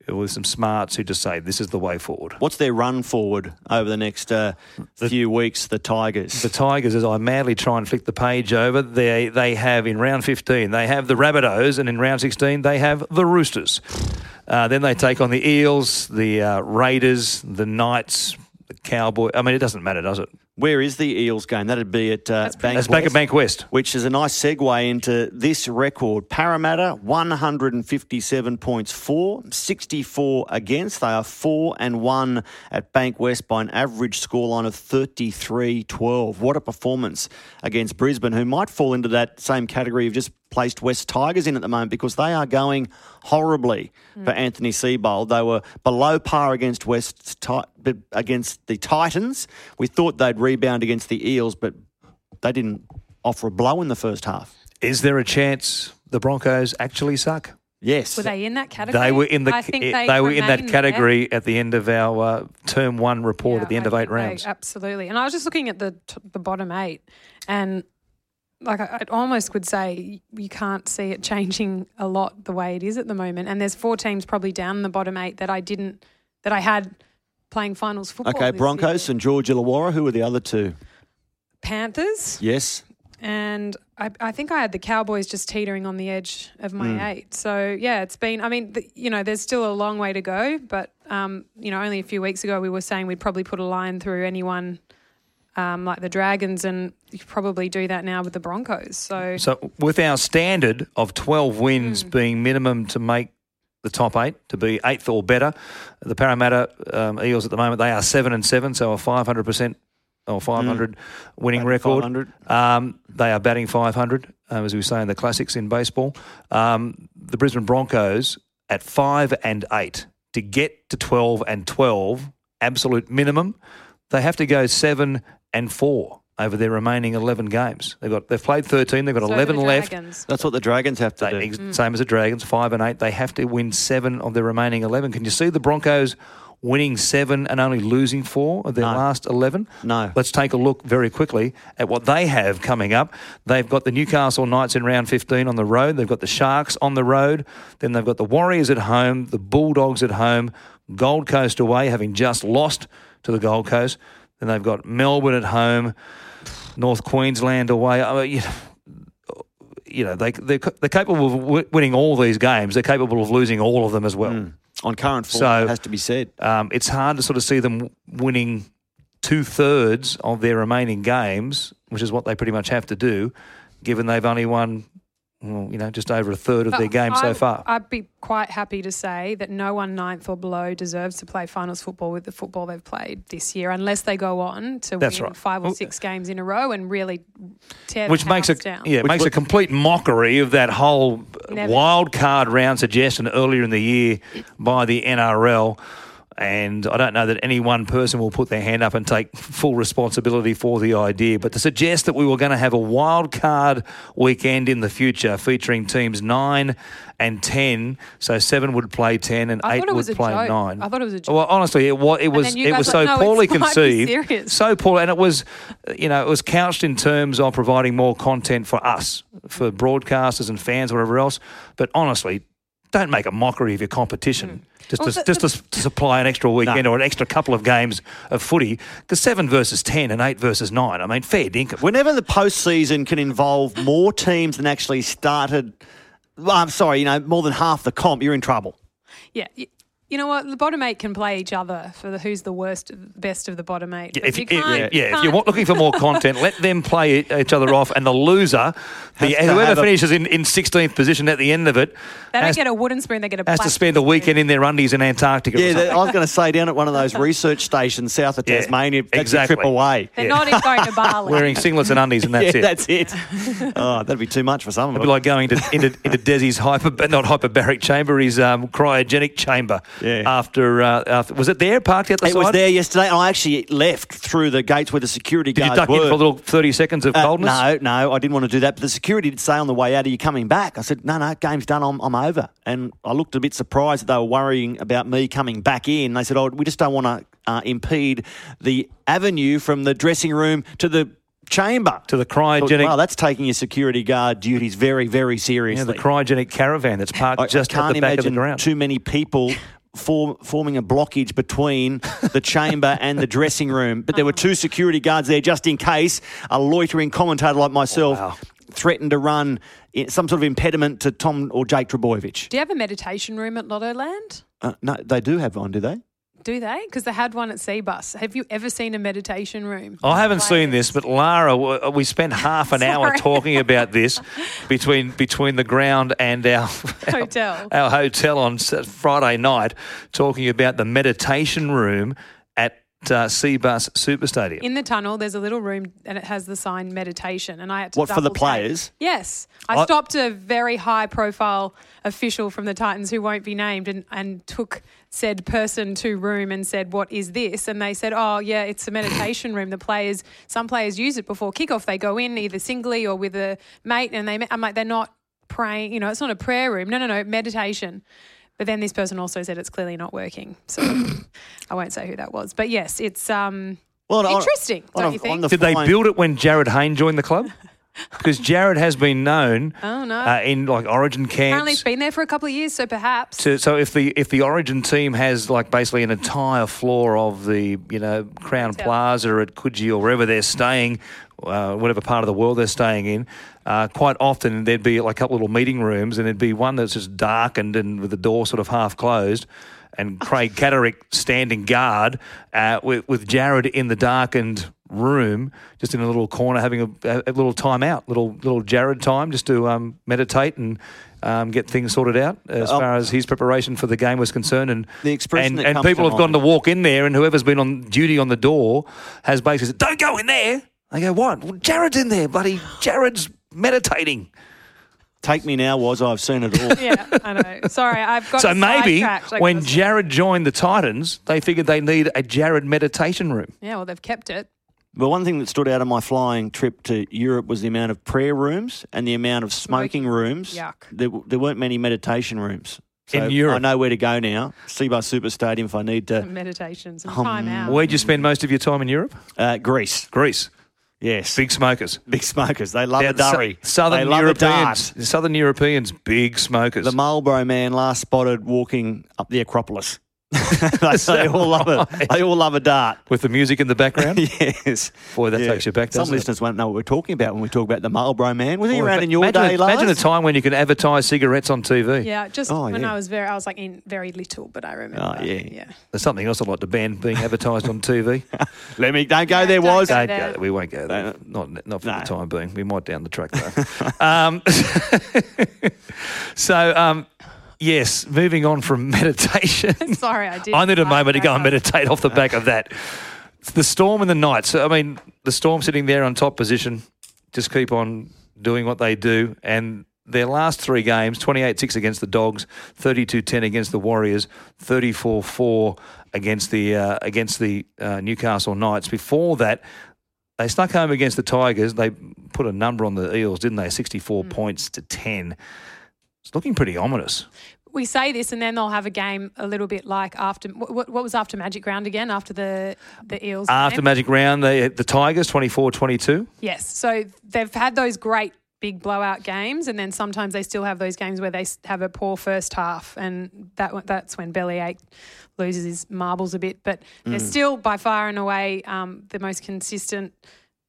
with some smarts who just say this is the way forward. What's their run forward over the next uh, the, few weeks? The Tigers. The Tigers, as I madly try and flick the page over, they they have in round 15 they have the Rabbitohs, and in round 16 they have the Roosters. Uh, then they take on the Eels, the uh, Raiders, the Knights, the Cowboy. I mean, it doesn't matter, does it? Where is the Eels game? That'd be at uh, Bank That's back at Bankwest. Which is a nice segue into this record. Parramatta, 157 points for, 64 against. They are 4 and 1 at Bankwest by an average scoreline of 33 12. What a performance against Brisbane, who might fall into that same category of just placed West Tigers in at the moment because they are going horribly mm. for Anthony Seibold. They were below par against West against the Titans. We thought they'd rebound against the Eels, but they didn't offer a blow in the first half. Is there a chance the Broncos actually suck? Yes. Were they in that category? They were in the. they, they were in that category there. at the end of our uh, term one report yeah, at the end I of eight rounds. They, absolutely. And I was just looking at the the bottom eight, and like I, almost could say you can't see it changing a lot the way it is at the moment. And there's four teams probably down in the bottom eight that I didn't that I had playing finals football. Okay, Broncos, year. and George Illawarra. Who were the other two? Panthers, Yes. and I, I think I had the Cowboys just teetering on the edge of my Hmm. eight. So yeah, it's been. I mean, the, you know, there's still a long way to go, but um, you know, only a few weeks ago we were saying we'd probably put a line through anyone. Um, like the Dragons, and you probably do that now with the Broncos. So, So, with our standard of 12 wins Hmm. being minimum to make the top eight, to be eighth or better, the Parramatta um, Eels at the moment, they are 7 and 7, so a 500% or 500 winning Batting record. 500. Um, they are batting 500, um, as we say in the classics in baseball. Um, the Brisbane Broncos at 5 and 8 to get to 12 and 12, absolute minimum, they have to go 7 and 4 over their remaining 11 games. They've got they've played 13, they've got so 11 the left. That's what the Dragons have to They, do. ex- Mm. Same as the Dragons, five and eight. They have to win seven of their remaining eleven. Can you see the Broncos winning seven and only losing four of their No. last eleven? No. Let's take a look very quickly at what they have coming up. They've got the Newcastle Knights in round fifteen on the road. They've got the Sharks on the road. Then they've got the Warriors at home, the Bulldogs at home, Gold Coast away, having just lost to the Gold Coast. Then they've got Melbourne at home, North Queensland away. I mean, you you know, they, they're, they're capable of w- winning all these games. They're capable of losing all of them as well. On current form, So- it has to be said. Um, it's hard to sort of see them winning two thirds of their remaining games, which is what they pretty much have to do, given they've only won, well, you know, just over a third of their game games so far. I'd be quite happy to say that no one ninth or below deserves to play finals football with the football they've played this year, unless they go on to That's win right. five or Well- six games in a row and really tear which the makes a down. yeah, Which makes a complete mockery of that whole Never. wild card round suggestion earlier in the year by the NRL. And I don't know that any one person will put their hand up and take full responsibility for the idea. But to suggest that we were going to have a wild card weekend in the future featuring teams nine and ten, so seven would play ten and I eight thought it was would play joke. nine. I thought it was a joke. Well, honestly, it was. It was. It was so like, "No, poorly conceived, so poor, and it was, you know, it was couched in terms of providing more content for us, for broadcasters and fans, whatever else. But honestly, don't make a mockery of your competition. Mm. Just. Well, to, the- just to, to supply an extra weekend or an extra couple of games of footy, because seven versus ten and eight versus nine. I mean, fair dinkum. Whenever the postseason can involve more teams than actually started, well, I'm sorry, you know, more than half the comp, you're in trouble. yeah. Y- You know what? The bottom eight can play each other for the, who's the worst, best of the bottom eight. Yeah, if, you yeah, can't- yeah, if can't- you're looking for more content, let them play e- each other off, and the loser, the, whoever have a- finishes in, in 16th position at the end of it, they don't get a wooden spoon; they get a has to plastic spend a weekend in their undies in Antarctica. or Yeah, something. I was going to say down at one of those research stations south of Yeah, Tasmania, that's exactly. a trip away. They're Yeah. not even going to Bali. wearing singlets and undies, and that's yeah, it. that's it. oh, that'd be too much for some of It'd be like going into into, into Desi's hyper, not hyperbaric chamber, his um, cryogenic chamber. Yeah. After, uh, after was it there parked out the it side? was there yesterday, and I actually left through the gates where the security Did you guards duck were. in for a little thirty seconds of Uh, coldness? no, no, I didn't want to do that. But the security did say on the way out, "Are you coming back?" I said, "No, no, game's done. I'm, I'm over." And I looked a bit surprised that they were worrying about me coming back in. They said, "Oh, we just don't want to uh, impede the avenue from the dressing room to the chamber." To the cryogenic, Wow, that's taking your security guard duties very, very yeah, seriously. the cryogenic caravan that's parked I, just I can't the back of the imagine ground. too many people. Form, forming a blockage between the chamber and the dressing room, but there were two security guards there just in case a loitering commentator like myself Wow. threatened to run some sort of impediment to Tom or Jake Trbojevic. Do you have a meditation room at Lottoland? Uh, no, they do have one, do they? Do they? Because they had one at Cbus. Have you ever seen a meditation room? I haven't seen this, but Lara, uh, we spent half an hour talking about this between between the ground and our Hotel. our hotel on Friday night, talking about the meditation room uh, Cbus Super Stadium. In the tunnel, there's a little room and it has the sign meditation. And I had to What, for the double check. players? Yes. I I- stopped a very high profile official from the Titans who won't be named and, and took said person to room and said, What is this? And they said, Oh, yeah, it's a meditation room. The players, some players use it before kickoff. They go in either singly or with a mate and they, I'm like, they're not praying, you know, it's not a prayer room. No, no, no, meditation. But then this person also said it's clearly not working. So I won't say who that was. But yes, it's um, Well, interesting, on don't a- you think? the Did they build it when Jarryd Hayne joined the club? because Jarryd has been known Oh, no. uh, in like Origin camps. Apparently, camps. been there for a couple of years, so perhaps. To, so if the if the Origin team has like basically an entire floor of the you know Crown Hotel. Plaza at Coogee or wherever they're staying, uh, whatever part of the world they're staying in, uh, quite often there'd be like a couple little meeting rooms, and there'd be one that's just darkened and with the door sort of half closed. And Craig Catterick standing guard uh, with, with Jarryd in the darkened room, just in a little corner, having a, a little time out, little little Jarryd time, just to um, meditate and um, get things sorted out as Oh. far as his preparation for the game was concerned. And The expression and, that and comes people to have gone to walk in there, and whoever's been on duty on the door has basically said, "Don't go in there." They go, "What? Well, Jarryd's in there, buddy. Jarryd's meditating." Take me now, was I've seen it all. yeah, I know. Sorry, I've got So maybe sidetracked, I when. Jarryd joined the Titans, they figured they need a Jarryd meditation room. yeah, well, they've kept it. But one thing that stood out on my flying trip to Europe was the amount of prayer rooms and the amount of smoking, Smoking. rooms. Yuck. There, there weren't many meditation rooms. So In Europe. I know where to go now. Cbus Super Stadium if I need to. Meditations and Um, time out. Where'd you spend most of your time in Europe? Uh, Greece. Greece. Yes. Big smokers. Big smokers. They love Yeah, a the Sou- durry. Southern they love a Europeans. dart. Southern Europeans, big smokers. The Marlboro man last spotted walking up the Acropolis. they, they all love it. They all love a dart. with the music in the background. yes. Boy, that Yeah. takes you back, Some doesn't it? listeners won't know what we're talking about when we talk about the Marlboro man. Was he Boy, around in your imagine day, a, Lars? Imagine a time when you could advertise cigarettes on TV. Yeah, just Oh, when yeah. I was very, I was like in very little, but I remember. Oh, yeah. yeah. There's something else I'd like to ban being advertised on TV. Let me, don't go there, don't was. go Don't there. go, we won't go there. No. Not, not for No. the time being. We might down the track though. um, so, um, yes, moving on from meditation. Sorry, I did. I need a moment to go and meditate off the back of that. The Storm and the night. So, I mean, the Storm sitting there on top position, just keep on doing what they do. And their last three games 28 6 against the Dogs, 32 10 against the Warriors, 34 4 against the, uh, against the uh, Newcastle Knights. Before that, they snuck home against the Tigers. They put a number on the Eels, didn't they? 64 points to 10. It's looking pretty ominous. We say this, and then they'll have a game a little bit like after what, what was after Magic Round again? After the the Eels. After game? Magic Round, they, the Tigers 24 22. Yes. So they've had those great big blowout games, and then sometimes they still have those games where they have a poor first half, and that that's when Belly Bellyache loses his marbles a bit. But they're still by far and away um, the most consistent.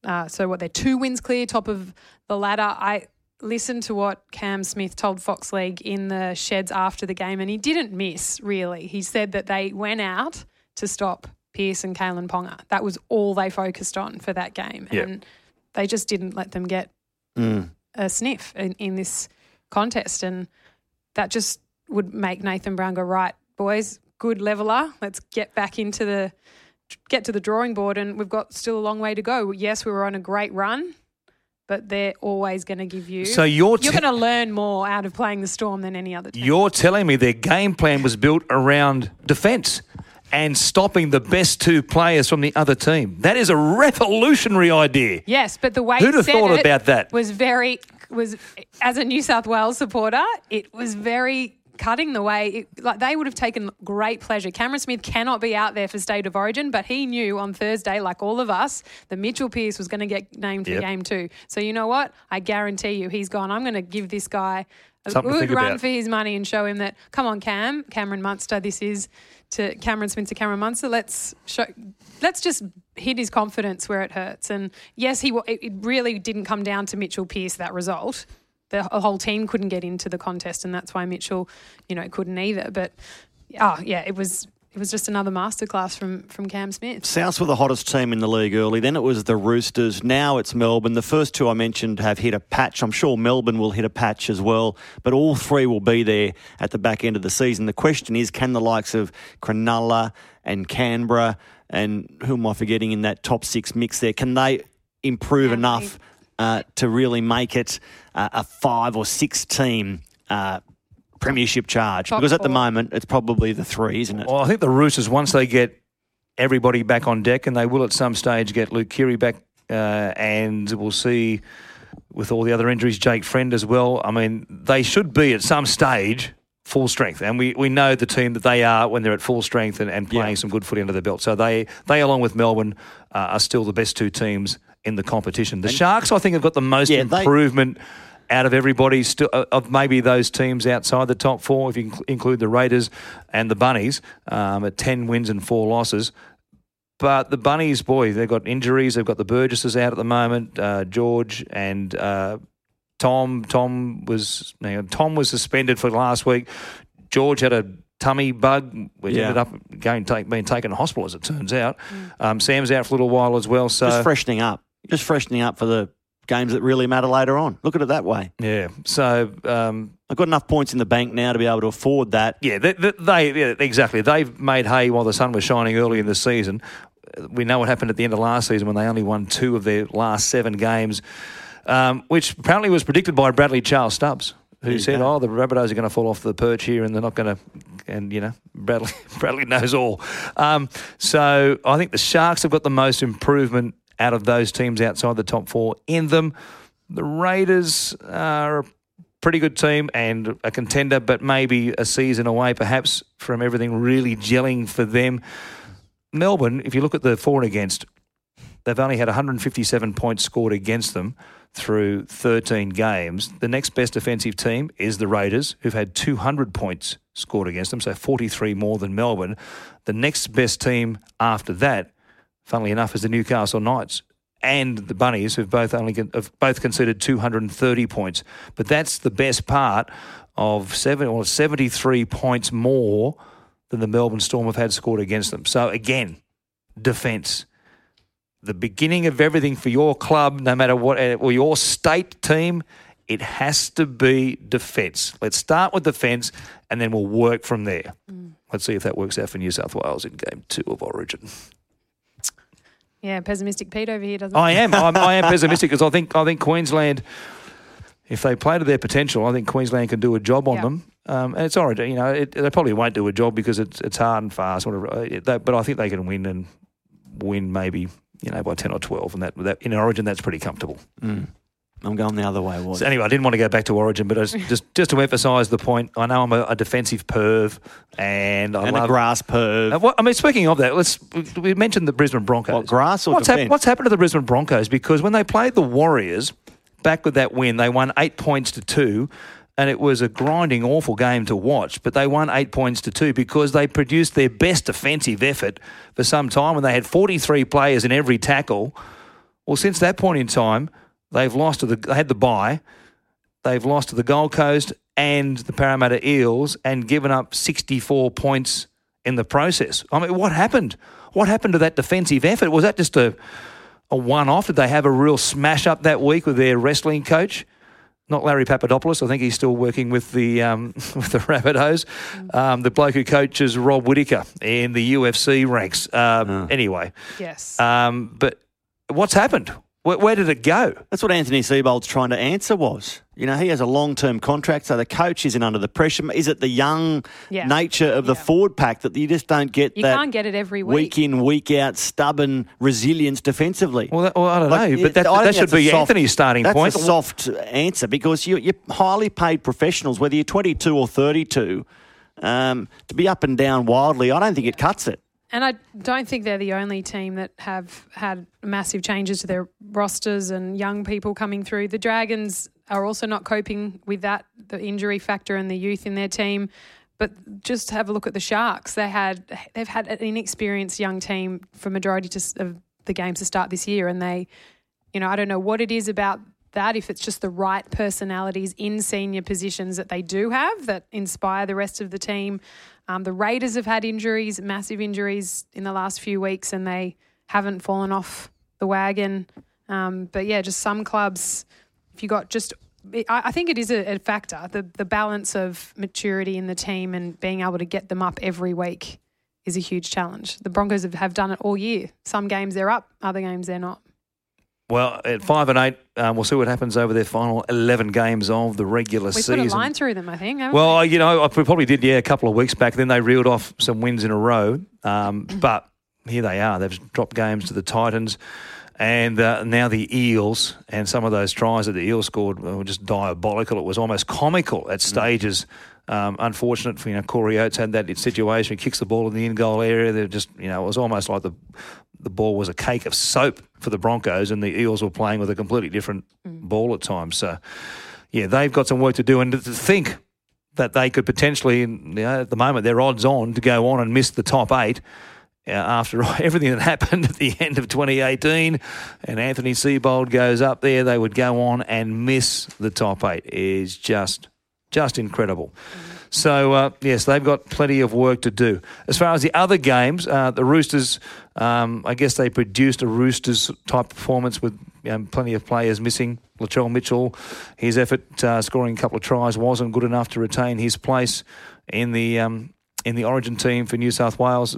Uh, so what they're two wins clear, top of the ladder. I listened to what Cam Smith told Fox League in the sheds after the game, and he didn't miss really. He said that they went out to stop Pearce and Kalyn Ponga. That was all they focused on for that game, Yep. and they just didn't let them get Mm. a sniff in, in this contest, and that just would make Nathan Brown go right, boys. Good leveler. Let's get back into the get to the drawing board, and we've got still a long way to go. Yes, we were on a great run, but they're always going to give you. So you're, you're going to learn more out of playing the Storm than any other team. you're telling me their game plan was built around defence and stopping the best two players from the other team. That is a revolutionary idea. Yes, but the way Who'd have thought about that? was very was as a New South Wales supporter, it was very cutting the way it, like they would have taken great pleasure. Cameron Smith cannot be out there for state of origin, but he knew on Thursday, like all of us, that Mitchell Pearce was going to get named for game two. So you know what? I guarantee you, he's gone. I'm going to give this guy a Something good run about. for his money and show him that. Come on, Cam, Cameron Munster. This is to Cameron Smith to Cameron Munster. Let's show. Let's just hit his confidence where it hurts. And yes, he it really didn't come down to Mitchell Pearce that result. The whole team couldn't get into the contest, and that's why Mitchell, you know, couldn't either. But oh yeah, it was it was just another masterclass from from Cam Smith. Souths were the hottest team in the league early. Then it was the Roosters. Now it's Melbourne. The first two I mentioned have hit a patch. I'm sure Melbourne will hit a patch as well. But all three will be there at the back end of the season. The question is, can the likes of Cronulla and Canberra and who am I forgetting in that top six mix there? Can they improve Yeah, enough uh, to really make it uh, a five or six team? Uh, Premiership charge Top because at the four. moment it's probably the three, isn't it? Well, I think the Roosters, once they get everybody back on deck, and they will at some stage get Luke Keary back, uh, and we'll see with all the other injuries, Jake Friend as well. I mean, they should be at some stage full strength, and we, we know the team that they are when they're at full strength and, and playing Yeah. some good footy under their belt. So they, they along with Melbourne, uh, are still the best two teams in the competition. The Sharks, I think, have got the most Yeah, they- improvement out of everybody still uh, of maybe those teams outside the top four, if you inc- include the Raiders and the Bunnies um, at ten wins and four losses. But the Bunnies, boy, they've got injuries. They've got the Burgesses out at the moment. Uh, George and uh, Tom. Tom was you know, Tom was suspended for last week. George had a tummy bug, which Yeah. ended up going take, being taken to hospital, as it turns out. Um, Sam's out for a little while as well. So Just freshening up. Just freshening up for the games that really matter later on. Look at it that way. yeah, so um, I've got enough points in the bank now to be able to afford that. Yeah, they, they, they yeah, exactly. They've made hay while the sun was shining early in the season. We know what happened at the end of last season when they only won two of their last seven games, um, which apparently was predicted by Bradley Charles Stubbs, who you said, "Oh, the Rabbitohs are going to fall off the perch here, and they're not going to." And you know, Bradley Bradley knows all. Um, so I think the Sharks have got the most improvement out of those teams outside the top four in them. The Raiders are a pretty good team and a contender, but maybe a season away perhaps from everything really gelling for them. Melbourne, if you look at the for and against, they've only had 157 points scored against them through 13 games. The next best defensive team is the Raiders, who've had 200 points scored against them, so 43 more than Melbourne. The next best team after that, funnily enough, is the Newcastle Knights and the Bunnies, who've both only have both considered 230 points. But that's the best part of seven or 73 points more than the Melbourne Storm have had scored against them. So again, defence. The beginning of everything for your club, no matter what, uh, or your state team, it has to be defence. Let's start with defence and then we'll work from there. Let's see if that works out for New South Wales in game two of Origin. Yeah, pessimistic Pete over here doesn't. I am. I'm, I am pessimistic because I think I think Queensland, if they play to their potential, I think Queensland can do a job on Yeah. them. Um, and it's already, you know, it, they probably won't do a job because it's it's hard and fast. Whatever. Uh, it- that- But I think they can win and win maybe you know by ten or twelve, and that, that in Origin that's pretty comfortable. I'm going the other way. So anyway, I didn't want to go back to Origin, but I was just just to emphasise the point. I know I'm a, a defensive perv, and I and a love. grass perv. Uh, what, I mean, speaking of that, let's we mentioned the Brisbane Broncos. What, grass or what's, hap- what's happened to the Brisbane Broncos? Because when they played the Warriors back with that win, they won eight points to two, and it was a grinding, awful game to watch. But they won eight points to two because they produced their best defensive effort for some time, when they had 43 players in every tackle. Well, since that point in time, they've lost to the. They had the bye. They've lost to the Gold Coast and the Parramatta Eels and given up 64 points in the process. I mean, what happened? What happened to that defensive effort? Was that just a, a one off? Did they have a real smash up that week with their wrestling coach? Not Larry Papadopoulos. I think he's still working with the um, with the Rabbitohs. Um, the bloke who coaches Rob Whittaker in the UFC ranks. Um, Anyway, Yes. um, but what's happened? Where, where did it go? That's what Anthony Seibold's trying to answer was. You know, he has a long term contract, so the coach isn't under the pressure. Is it the young Yeah. nature of the Yeah. forward pack that you just don't get you that can't get it every week. week in, week out, stubborn resilience defensively? Well, that, well I don't Like, know, but that, I that should be soft- Anthony's starting that's point. That's a soft answer because you, you're highly paid professionals, whether you're 22 or 32. Um, to be up and down wildly, I don't think it cuts it. And I don't think they're the only team that have had massive changes to their rosters and young people coming through. The Dragons are also not coping with that, the injury factor and the youth in their team. But just have a look at the Sharks. They had they've had an inexperienced young team for majority to, of the games to start this year, and they, you know, I don't know what it is about that. If it's just the right personalities in senior positions that they do have that inspire the rest of the team. Um, the Raiders have had injuries, massive injuries in the last few weeks, and they haven't fallen off the wagon. Um, but yeah, just some clubs, if you got just, I, I think it is a, a factor the the balance of maturity in the team and being able to get them up every week is a huge challenge. The Broncos have, have done it all year. Some games they're up, other games they're not. Well, at five and eight, um, we'll see what happens over their final eleven games of the regular We season. We put a line through them, I think. Well, we? you know, we probably did, yeah, a couple of weeks back. Then they reeled off some wins in a row. Um, but here they are. They've dropped games to the Titans and uh, now the Eels. And some of those tries that the Eels scored were just diabolical. It was almost comical at stages. Um, unfortunate for, you know, Corey Oates had that situation. He kicks the ball in the in goal area. They're just, you know, it was almost like the the ball was a cake of soap for the Broncos, and the Eels were playing with a completely different ball at times. So, yeah, they've got some work to do, and to think that they could potentially, you know, at the moment, they're odds on to go on and miss the top eight. Uh, after everything that happened at the end of 2018, and Anthony Seibold goes up there, they would go on and miss the top eight. Is just, just incredible. So uh, yes, they've got plenty of work to do. As far as the other games, uh, the Roosters, um, I guess they produced a Roosters type performance with um, plenty of players missing. Latrell Mitchell, his effort uh, scoring a couple of tries wasn't good enough to retain his place in the um, in the Origin team for New South Wales.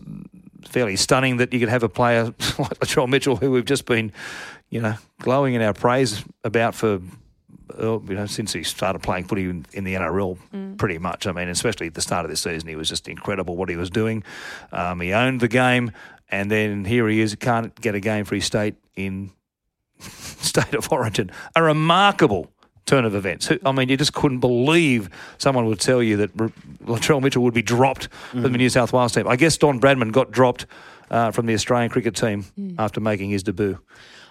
Fairly stunning that you could have a player like Latrell Mitchell, who we've just been, you know, glowing in our praise about for you know, since he started playing footy in, in the NRL, pretty much. I mean, especially at the start of this season, he was just incredible what he was doing. Um, he owned the game, and then here he is, can't get a game for his state in state of origin. A remarkable turn of events. I mean, you just couldn't believe someone would tell you that Latrell Mitchell would be dropped from the New South Wales team. I guess Don Bradman got dropped uh, from the Australian cricket team after making his debut.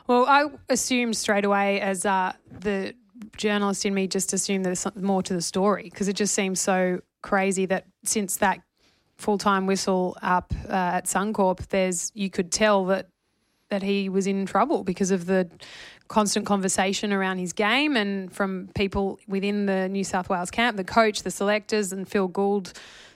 Well, I assumed straight away as uh, the journalist in me just assumed there's more to the story because it just seems so crazy that since that full time whistle up uh, at Suncorp, there's you could tell that that he was in trouble because of the constant conversation around his game and from people within the New South Wales camp, the coach, the selectors, and Phil Gould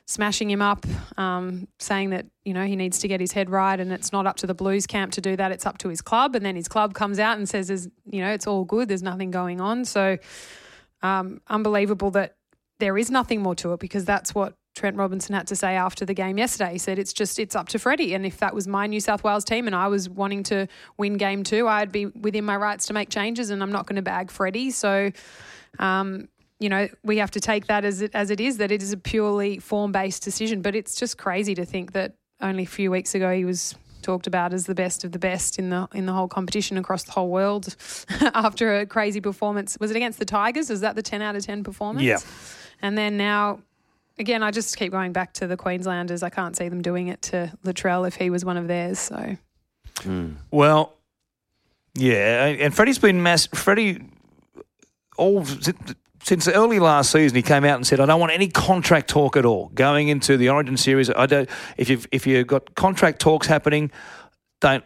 smashing him up, um, saying that you know he needs to get his head right, and it's not up to the Blues camp to do that. It's up to his club, and then his club comes out and says, "There's you know it's all good. There's nothing going on." So um, unbelievable that there is nothing more to it because that's what Trent Robinson had to say after the game yesterday. He said it's just it's up to Freddie, and if that was my New South Wales team and I was wanting to win game two, I'd be within my rights to make changes, and I'm not going to bag Freddie. So. Um, you know, we have to take that as it, as it is, that it is a purely form based decision. But it's just crazy to think that only a few weeks ago he was talked about as the best of the best in the in the whole competition across the whole world after a crazy performance. Was it against the Tigers? Was that the ten out of ten performance? Yeah. And then now, again, I just keep going back to the Queenslanders. I can't see them doing it to Latrell if he was one of theirs. So hmm. Well, yeah, and Freddie's been mass. Freddie, all since early last season, he came out and said, "I don't want any contract talk at all going into the Origin series. I don't. If you've if you've got contract talks happening, don't."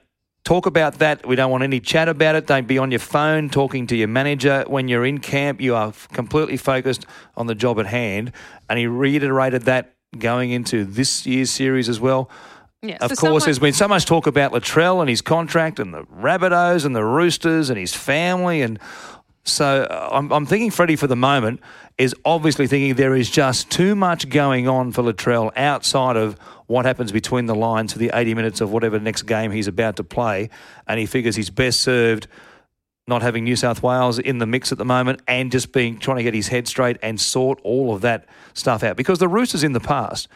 Talk about that. We don't want any chat about it. Don't be on your phone talking to your manager when you're in camp. You are completely focused on the job at hand. And he reiterated that going into this year's series as well. yeah, Of so course, someone- there's been so much talk about Latrell and his contract and the Rabbitohs and the Roosters and his family. And so uh, I'm, I'm thinking Freddie for the moment is obviously thinking there is just too much going on for Latrell outside of what happens between the lines for the 80 minutes of whatever next game he's about to play. And he figures he's best served not having New South Wales in the mix at the moment and just being trying to get his head straight and sort all of that stuff out. Because the Roosters in the past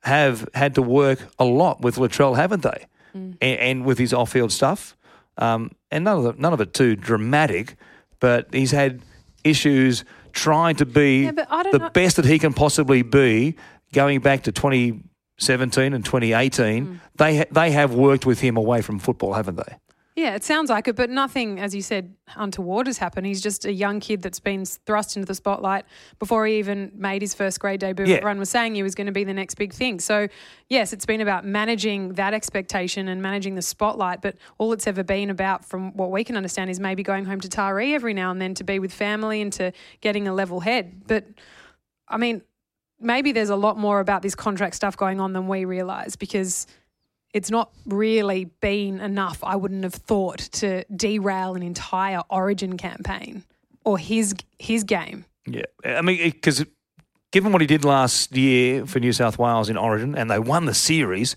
have had to work a lot with Latrell, haven't they? And, and with his off-field stuff, um, and none of it, none of it too dramatic, but he's had issues trying to be Yeah, but I don't the know- best that he can possibly be, going back to 2017 and 2018. Mm. They ha- they have worked with him away from football, haven't they? Yeah, it sounds like it, but nothing, as you said, untoward has happened. He's just a young kid that's been thrust into the spotlight before he even made his first grade debut. Yeah. Everyone was saying he was going to be the next big thing. So, yes, it's been about managing that expectation and managing the spotlight, but all it's ever been about, from what we can understand, is maybe going home to Taree every now and then to be with family and to getting a level head. But, I mean, maybe there's a lot more about this contract stuff going on than we realise because it's not really been enough, I wouldn't have thought, to derail an entire Origin campaign or his his game. Yeah, I mean, because given what he did last year for New South Wales in Origin, and they won the series,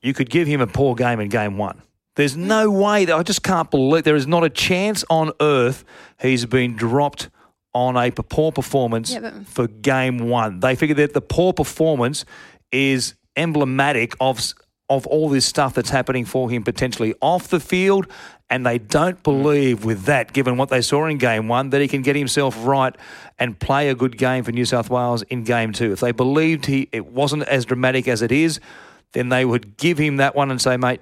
you could give him a poor game in game one. There's mm. no way that I just can't believe there is not a chance on earth he's been dropped on a poor performance Yeah, but- for game one. They figure that the poor performance is emblematic of of all this stuff that's happening for him potentially off the field, and they don't believe with that, given what they saw in game one, that he can get himself right and play a good game for New South Wales in game two. If they believed he it wasn't as dramatic as it is, then they would give him that one and say, mate,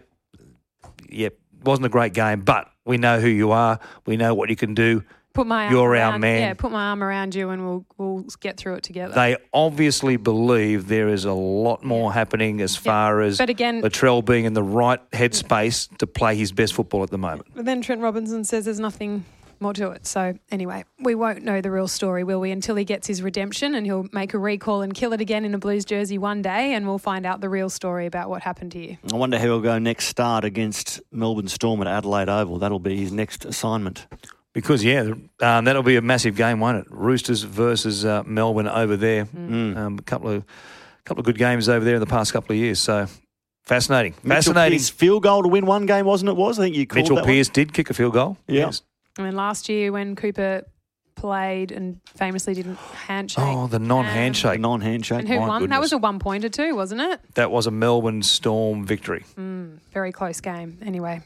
yep, wasn't a great game, but we know who you are. We know what you can do. Put my You're arm our around, man. Yeah, put my arm around you, and we'll we'll get through it together. They obviously believe there is a lot more happening as far as But again- Latrell being in the right headspace to play his best football at the moment. But then Trent Robinson says there's nothing more to it. So anyway, we won't know the real story, will we, until he gets his redemption and he'll make a recall and kill it again in a Blues jersey one day, and we'll find out the real story about what happened here. I wonder how he'll go next start against Melbourne Storm at Adelaide Oval. That'll be his next assignment. Because, yeah, um, that'll be a massive game, won't it? Roosters versus uh, Melbourne over there. Um, a couple of couple of good games over there in the past couple of years. So fascinating. Mitchell Fascinating. Pearce field goal to win one game, wasn't it? Was I think you called Mitchell that Pearce did kick a field goal. Yeah. Yes. I mean, last year when Cooper played and famously didn't handshake. Oh, the non one. handshake. non handshake. and who my won? That was a one pointer too, wasn't it? that was a Melbourne Storm victory. Very close game. Anyway,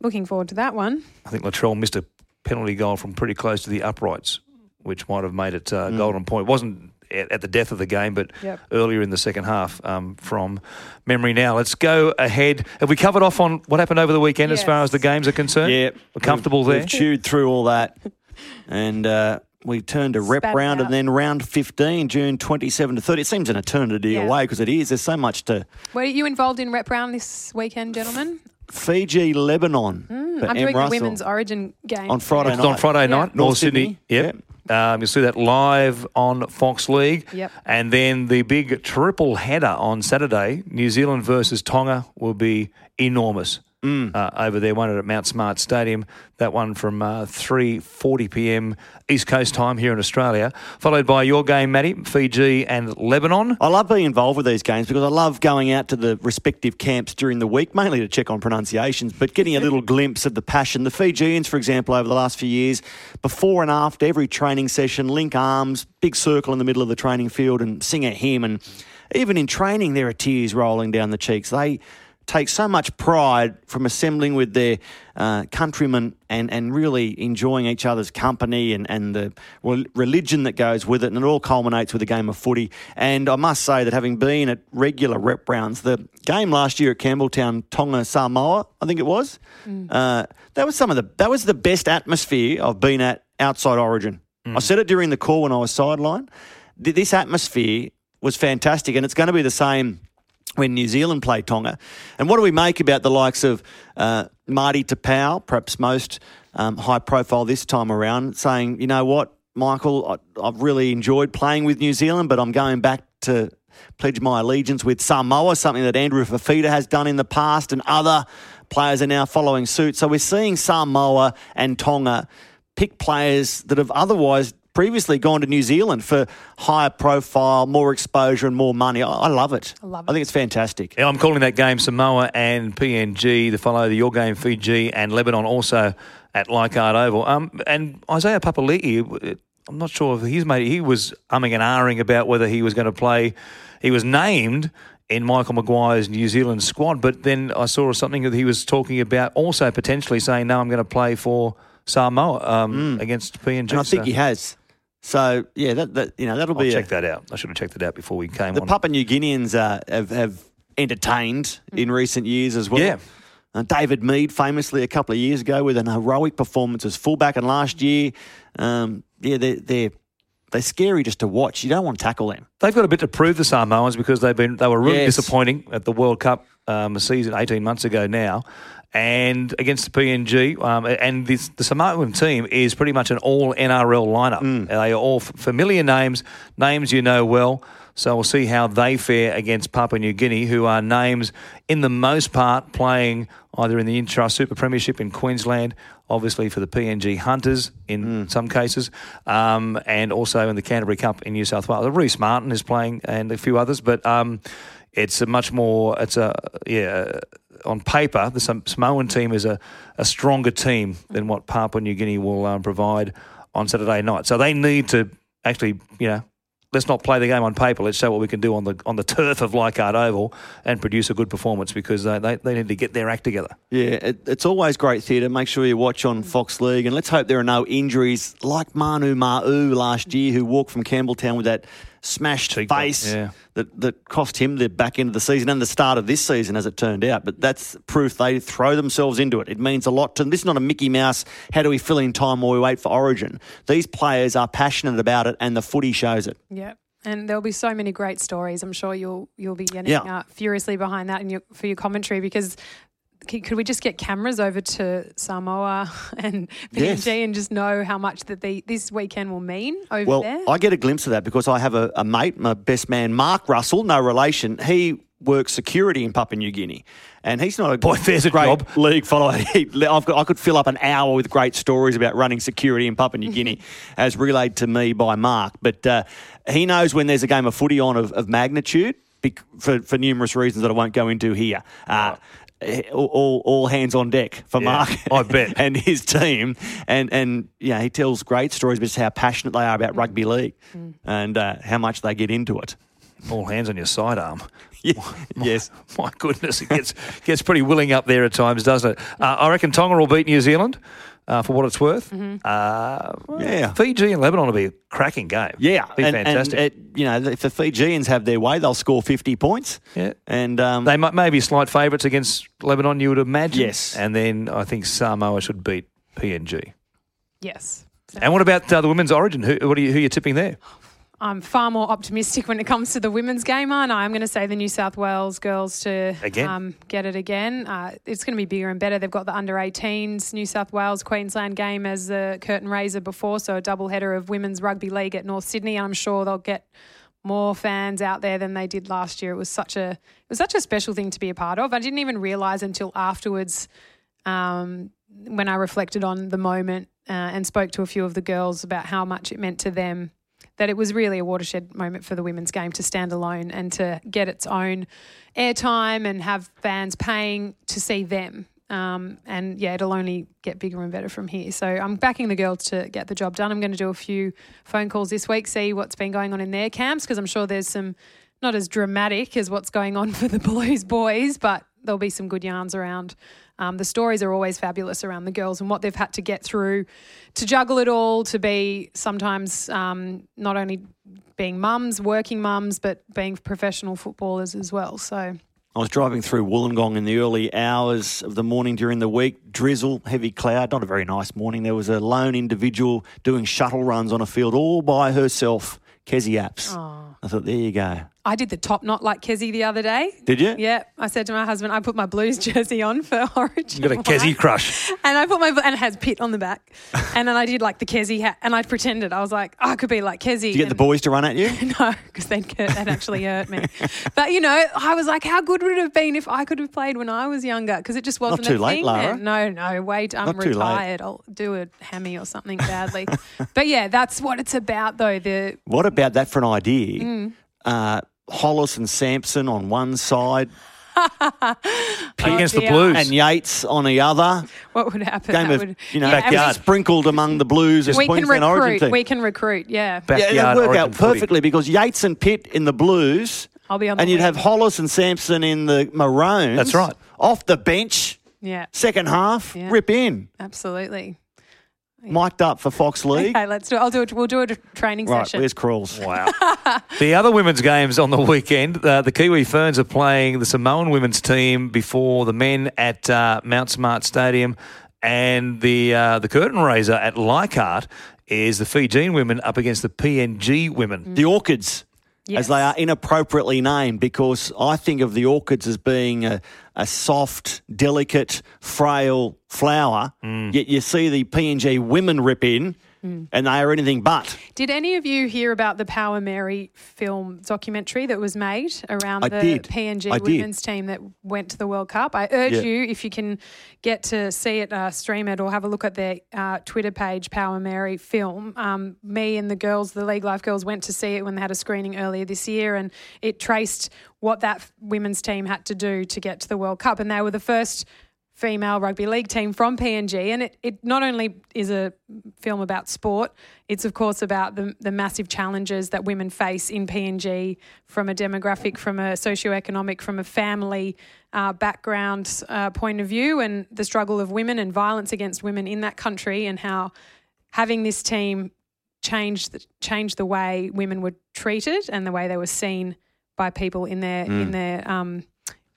looking forward to that one. I think Latrell missed a penalty goal from pretty close to the uprights, which might have made it uh, golden point. It wasn't at, at the death of the game, but Yep. earlier in the second half um, from memory now. Let's go ahead. Have we covered off on what happened over the weekend as far as the games are concerned? Yeah, We're comfortable we've, there? We've chewed through all that, and uh, we turned to rep Spat round out. and then round fifteen, June twenty-seven to thirty. It seems an eternity Yeah. away because it is. There's so much to Were you involved in rep round this weekend, gentlemen? Fiji, Lebanon. for Hmm, I'm M. doing Russell. the women's Origin game On Friday It's on night. Friday Yeah. night, North North Sydney. Sydney. Yep. Um, you'll see that live on Fox League. Yep. And then the big triple header on Saturday, New Zealand versus Tonga, will be enormous. Mm. Uh, over there, one at Mount Smart Stadium. That one from uh, 3:40 p.m. East Coast time here in Australia, followed by your game, Matty, Fiji and Lebanon. I love being involved with these games because I love going out to the respective camps during the week, mainly to check on pronunciations, but getting a little glimpse of the passion. The Fijians, for example, over the last few years, before and after every training session, link arms, big circle in the middle of the training field, and sing a hymn. And even in training, there are tears rolling down the cheeks. They take so much pride from assembling with their uh, countrymen and, and really enjoying each other's company and, and the religion that goes with it. And it all culminates with a game of footy. And I must say that having been at regular rep rounds, the game last year at Campbelltown, Tonga Samoa, I think it was, uh, that was some of the that was the best atmosphere I've been at outside Origin. I said it during the call when I was sideline. This atmosphere was fantastic, and it's going to be the same when New Zealand play Tonga. And what do we make about the likes of uh, Marty Taupau, perhaps most um, high profile this time around, saying, you know what, Michael, I, I've really enjoyed playing with New Zealand, but I'm going back to pledge my allegiance with Samoa, something that Andrew Fifita has done in the past, and other players are now following suit. So we're seeing Samoa and Tonga pick players that have otherwise previously gone to New Zealand for higher profile, more exposure, and more money. I, I love it. I love it. I think it's fantastic. Yeah, I'm calling that game Samoa and PNG to follow the your game Fiji and Lebanon also at Leichhardt Oval. Um, and Isaiah Papali'i, I'm not sure if he's made. He was umming and ahhing about whether he was going to play. He was named in Michael Maguire's New Zealand squad, but then I saw something that he was talking about also potentially saying, "No, I'm going to play for Samoa um, against PNG." And I think So he has. So yeah, that, that you know that'll I'll be a, check that out. I should have checked it out before we came the on. Papua New Guineans uh, have, have entertained in recent years as well. Yeah. Uh, David Mead, famously a couple of years ago, with an heroic performance as fullback, and last year, um, yeah, they're, they're they're scary just to watch. You don't want to tackle them. They've got a bit to prove the Samoans because they've been they were really Yes. disappointing at the World Cup um, season eighteen months ago now, and against the PNG. Um, and this, the Samoan team is pretty much an all NRL lineup. They are all f- familiar names, names you know well. So we'll see how they fare against Papua New Guinea, who are names in the most part playing either in the Intrust Super Premiership in Queensland, obviously for the PNG Hunters in some cases, um, and also in the Canterbury Cup in New South Wales. Rhyse Martin is playing and a few others, but um, it's a much more, it's a, yeah, on paper, the Sam- Samoan team is a, a stronger team than what Papua New Guinea will um, provide on Saturday night. So they need to actually, you know, let's not play the game on paper. Let's show what we can do on the on the turf of Leichhardt Oval and produce a good performance because they, they, they need to get their act together. Yeah, it, it's always great theatre. Make sure you watch on Fox League, and let's hope there are no injuries like Manu Ma'u last year, who walked from Campbelltown with that smashed Cheekbone, face yeah. That, that cost him the back end of the season and the start of this season, as it turned out. But that's proof they throw themselves into it. It means a lot to them. This is not a Mickey Mouse, how do we fill in time while we wait for Origin? These players are passionate about it, and the footy shows it. Yeah. And there'll be so many great stories. I'm sure you'll you'll be getting Yeah. uh, furiously behind that in your, for your commentary because could we just get cameras over to Samoa and PNG Yes. and just know how much that the, this weekend will mean over Well, there? I get a glimpse of that because I have a, a mate, my best man, Mark Russell, no relation. He works security in Papua New Guinea, and he's not a Boy, there's a great job. league follower. I've got, I could fill up an hour with great stories about running security in Papua New Guinea, as relayed to me by Mark. But uh, he knows when there's a game of footy on of, of magnitude bec- for, for numerous reasons that I won't go into here. Uh, all, all, hands on deck for Yeah, Mark I bet. and his team. And, and yeah, he tells great stories about just how passionate they are about rugby league and uh, how much they get into it. All hands on your sidearm. Yeah, yes. My goodness, it gets gets pretty willing up there at times, doesn't it? Uh, I reckon Tonga will beat New Zealand uh, for what it's worth. Uh, Yeah. Fiji and Lebanon will be a cracking game. Yeah, be and, fantastic. and it, you know, if the Fijians have their way, they'll score fifty points. Yeah. and um, they might, may be slight favourites against Lebanon, you would imagine. Yes. and then I think Samoa should beat PNG. yes. And what about uh, the women's origin? Who, what are you, who are you tipping there? I'm far more optimistic when it comes to the women's game, aren't I? I'm going to say the New South Wales girls to Um, get it again. Uh, it's going to be bigger and better. They've got the under 18s New South Wales Queensland game as the curtain raiser before, so a double header of women's rugby league at North Sydney. I'm sure they'll get more fans out there than they did last year. It was such a it was such a special thing to be a part of. I didn't even realise until afterwards um, when I reflected on the moment uh, and spoke to a few of the girls about how much it meant to them that it was really a watershed moment for the women's game to stand alone and to get its own airtime and have fans paying to see them. Um, and yeah, it'll only get bigger and better from here. So I'm backing the girls to get the job done. I'm going to do a few phone calls this week, see what's been going on in their camps because I'm sure there's some not as dramatic as what's going on for the Blues boys, but there'll be some good yarns around. Um, the stories are always fabulous around the girls and what they've had to get through to juggle it all, to be sometimes um, not only being mums, working mums, but being professional footballers as well. So I was driving through Wollongong in the early hours of the morning during the week. Drizzle, heavy cloud, not a very nice morning. There was a lone individual doing shuttle runs on a field all by herself. Kezie Apps. I thought, there you go. I did the top knot like Kezie the other day. Did you? Yeah, I said to my husband, I put my Blues jersey on for Origin. You got a Kezie crush. And I put my and it has pit on the back, and then I did like the Kezie hat, and I pretended I was like, oh, I could be like Kezie. Did you get the boys to run at you? No, because they'd, hurt- actually hurt me. But you know, I was like, how good would it have been if I could have played when I was younger? Because it just wasn't too a late, thing Lara. then. No, no, wait, I'm Not retired. I'll do a hammy or something badly. but yeah, that's what it's about, though. The What about that for an idea? Mm. Uh, Hollis and Sampson on one side, Against the. Blues. and Yates on the other. what would happen? Game that of would, you know Yeah, Backyard. sprinkled among the Blues. as We, we can Queensland Origin recruit. team. We can recruit. Yeah. Yeah, Backyard it'd work Origin out footy. perfectly because Yates and Pitt in the Blues, I'll be on the and you'd wing. have Hollis and Sampson in the Maroons. That's right. Off the bench, Yeah, second half, Yeah. rip in, absolutely. Mic'd up for Fox League. Okay, let's do. it. I'll do it. We'll do a training Right, session. where's Crawls? Wow. the other women's games on the weekend, uh, the Kiwi Ferns are playing the Samoan women's team before the men at uh, Mount Smart Stadium, and the uh, the curtain raiser at Leichhardt is the Fijian women up against the PNG women. The Orchids, Yes. as they are inappropriately named, because I think of the Orchids as being a, a soft, delicate, frail flower. Mm. Yet you see the PNG women rip in, Mm. and they are anything but. Did any of you hear about the Power Meri film documentary that was made around I the did. PNG I did. women's team that went to the World Cup? I urge Yeah. you, if you can get to see it, uh, stream it, or have a look at their uh, Twitter page, Power Meri Film. Um, me and the girls, the League Life girls, went to see it when they had a screening earlier this year, and it traced what that women's team had to do to get to the World Cup, and they were the first female rugby league team from PNG. And it, it not only is a film about sport, it's of course about the, the massive challenges that women face in PNG from a demographic, from a socioeconomic, from a family uh, background uh, point of view, and the struggle of women and violence against women in that country, and how having this team changed the, changed the way women were treated and the way they were seen by people in their in their um,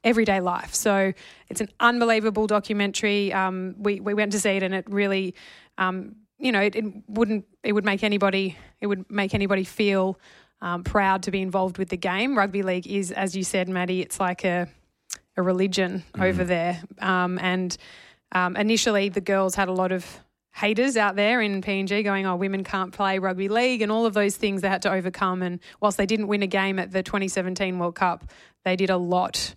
everyday life. So it's an unbelievable documentary. Um, we we went to see it and it really, um, you know, it, it wouldn't it would make anybody it would make anybody feel um, proud to be involved with the game. Rugby league is, as you said, Matty, it's like a a religion over there. Um, and um, initially, the girls had a lot of haters out there in PNG going, oh, women can't play rugby league and all of those things they had to overcome. And whilst they didn't win a game at the 2017 World Cup, they did a lot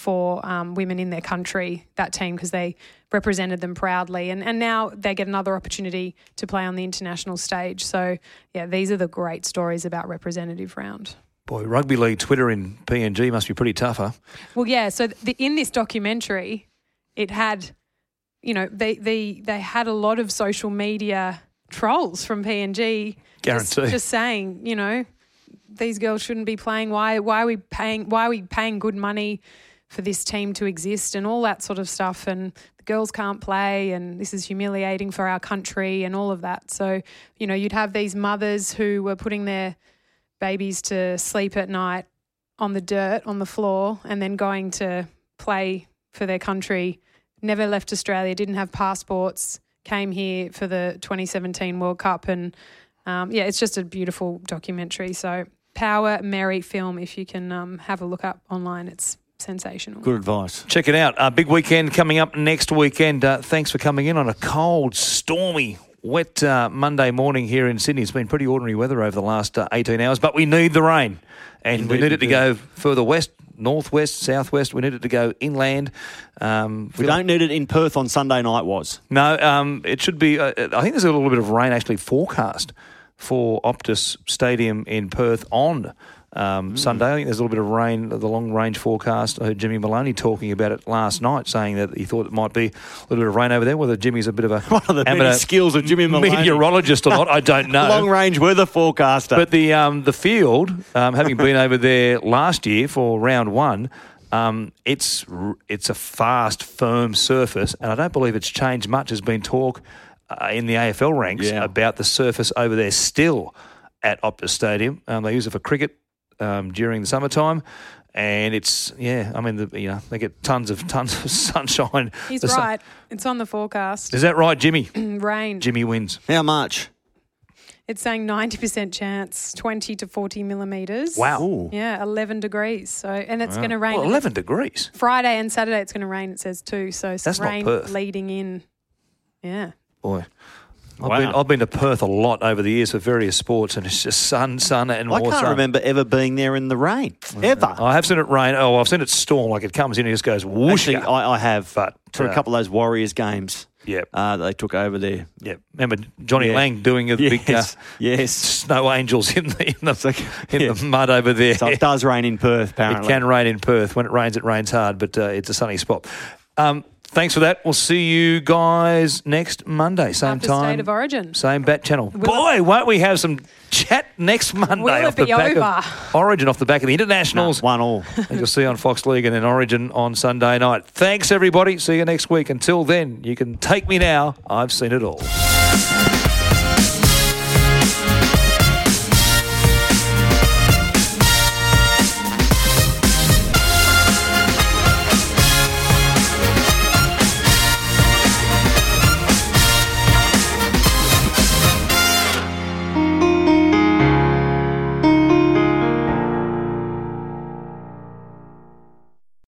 for um, women in their country, that team, because they represented them proudly. And, and now they get another opportunity to play on the international stage. So, yeah, these are the great stories about representative round. Boy, rugby league Twitter in PNG must be pretty tough, huh? Well, yeah. So the, in this documentary, it had, you know, they they they had a lot of social media trolls from PNG. Just, Guarantee. just saying, you know, these girls shouldn't be playing. Why why are we paying? Why are we paying good money for this team to exist and all that sort of stuff? And the girls can't play, and this is humiliating for our country and all of that. So, you know, you'd have these mothers who were putting their babies to sleep at night on the dirt on the floor and then going to play for their country. Never left Australia, didn't have passports, came here for the 2017 World Cup. And um, yeah, it's just a beautiful documentary. So, Power Meri film, if you can um, have a look up online, it's sensational. Good advice. Check it out. A big weekend coming up next weekend. Uh, thanks for coming in on a cold, stormy, wet uh, Monday morning here in Sydney. It's been pretty ordinary weather over the last uh, 18 hours, but we need the rain. And we Indeed need it to do. go further west, northwest, southwest. We need it to go inland. Um, We don't need it in Perth on Sunday night, was. No, um, it should be. Uh, I think there's a little bit of rain actually forecast for Optus Stadium in Perth on um, Sunday. I think there's a little bit of rain, the long range forecast. I heard Jimmy Maloney talking about it last night, saying that he thought it might be a little bit of rain over there. Whether Jimmy's a bit of a One of the amateur skills of Jimmy Maloney. meteorologist or not, I don't know. Long range weather forecaster. But the um, the field, um, having been over there last year for round one, um, it's it's a fast, firm surface, and I don't believe it's changed much. There's been talk uh, in the AFL ranks Yeah. about the surface over there still at Optus Stadium. Um, they use it for cricket um, during the summertime. And it's yeah, I mean, the, you know, they get tons of tons of sunshine. He's sun- right. It's on the forecast. Is that right, Jimmy? Rain. Jimmy wins. How much? It's saying 90% chance, 20 to 40 millimetres. Wow. Ooh. Yeah, 11 degrees. So, and it's going to rain. Well, eleven degrees. Friday and Saturday it's going to rain. It says too. So some That's not rain Perth. leading in. Yeah. Boy. I've, been, I've been to Perth a lot over the years for various sports, and it's just sun, sun, and I more can't sun. remember ever being there in the rain. Ever. I have seen it rain. Oh, I've seen it storm. Like it comes in and just goes whoosh. Actually, I, I have. But, for uh, a couple of those Warriors games yeah, uh, they took over there. yeah. Remember Johnny Yeah. Lang doing a big uh, Yes. yes. snow angels in the in the, like- in yeah. the mud over there. So it does rain in Perth, apparently. It can rain in Perth. When it rains, it rains hard, but uh, it's a sunny spot. Um, thanks for that. We'll see you guys next Monday, same After time, State of Origin. same bat channel. Will Boy, won't we have some chat next Monday Will it off the be back over? of Origin off the back of the No, internationals. one all. and you'll see on Fox League and then Origin on Sunday night. Thanks, everybody. See you next week. Until then, you can take me now. I've seen it all.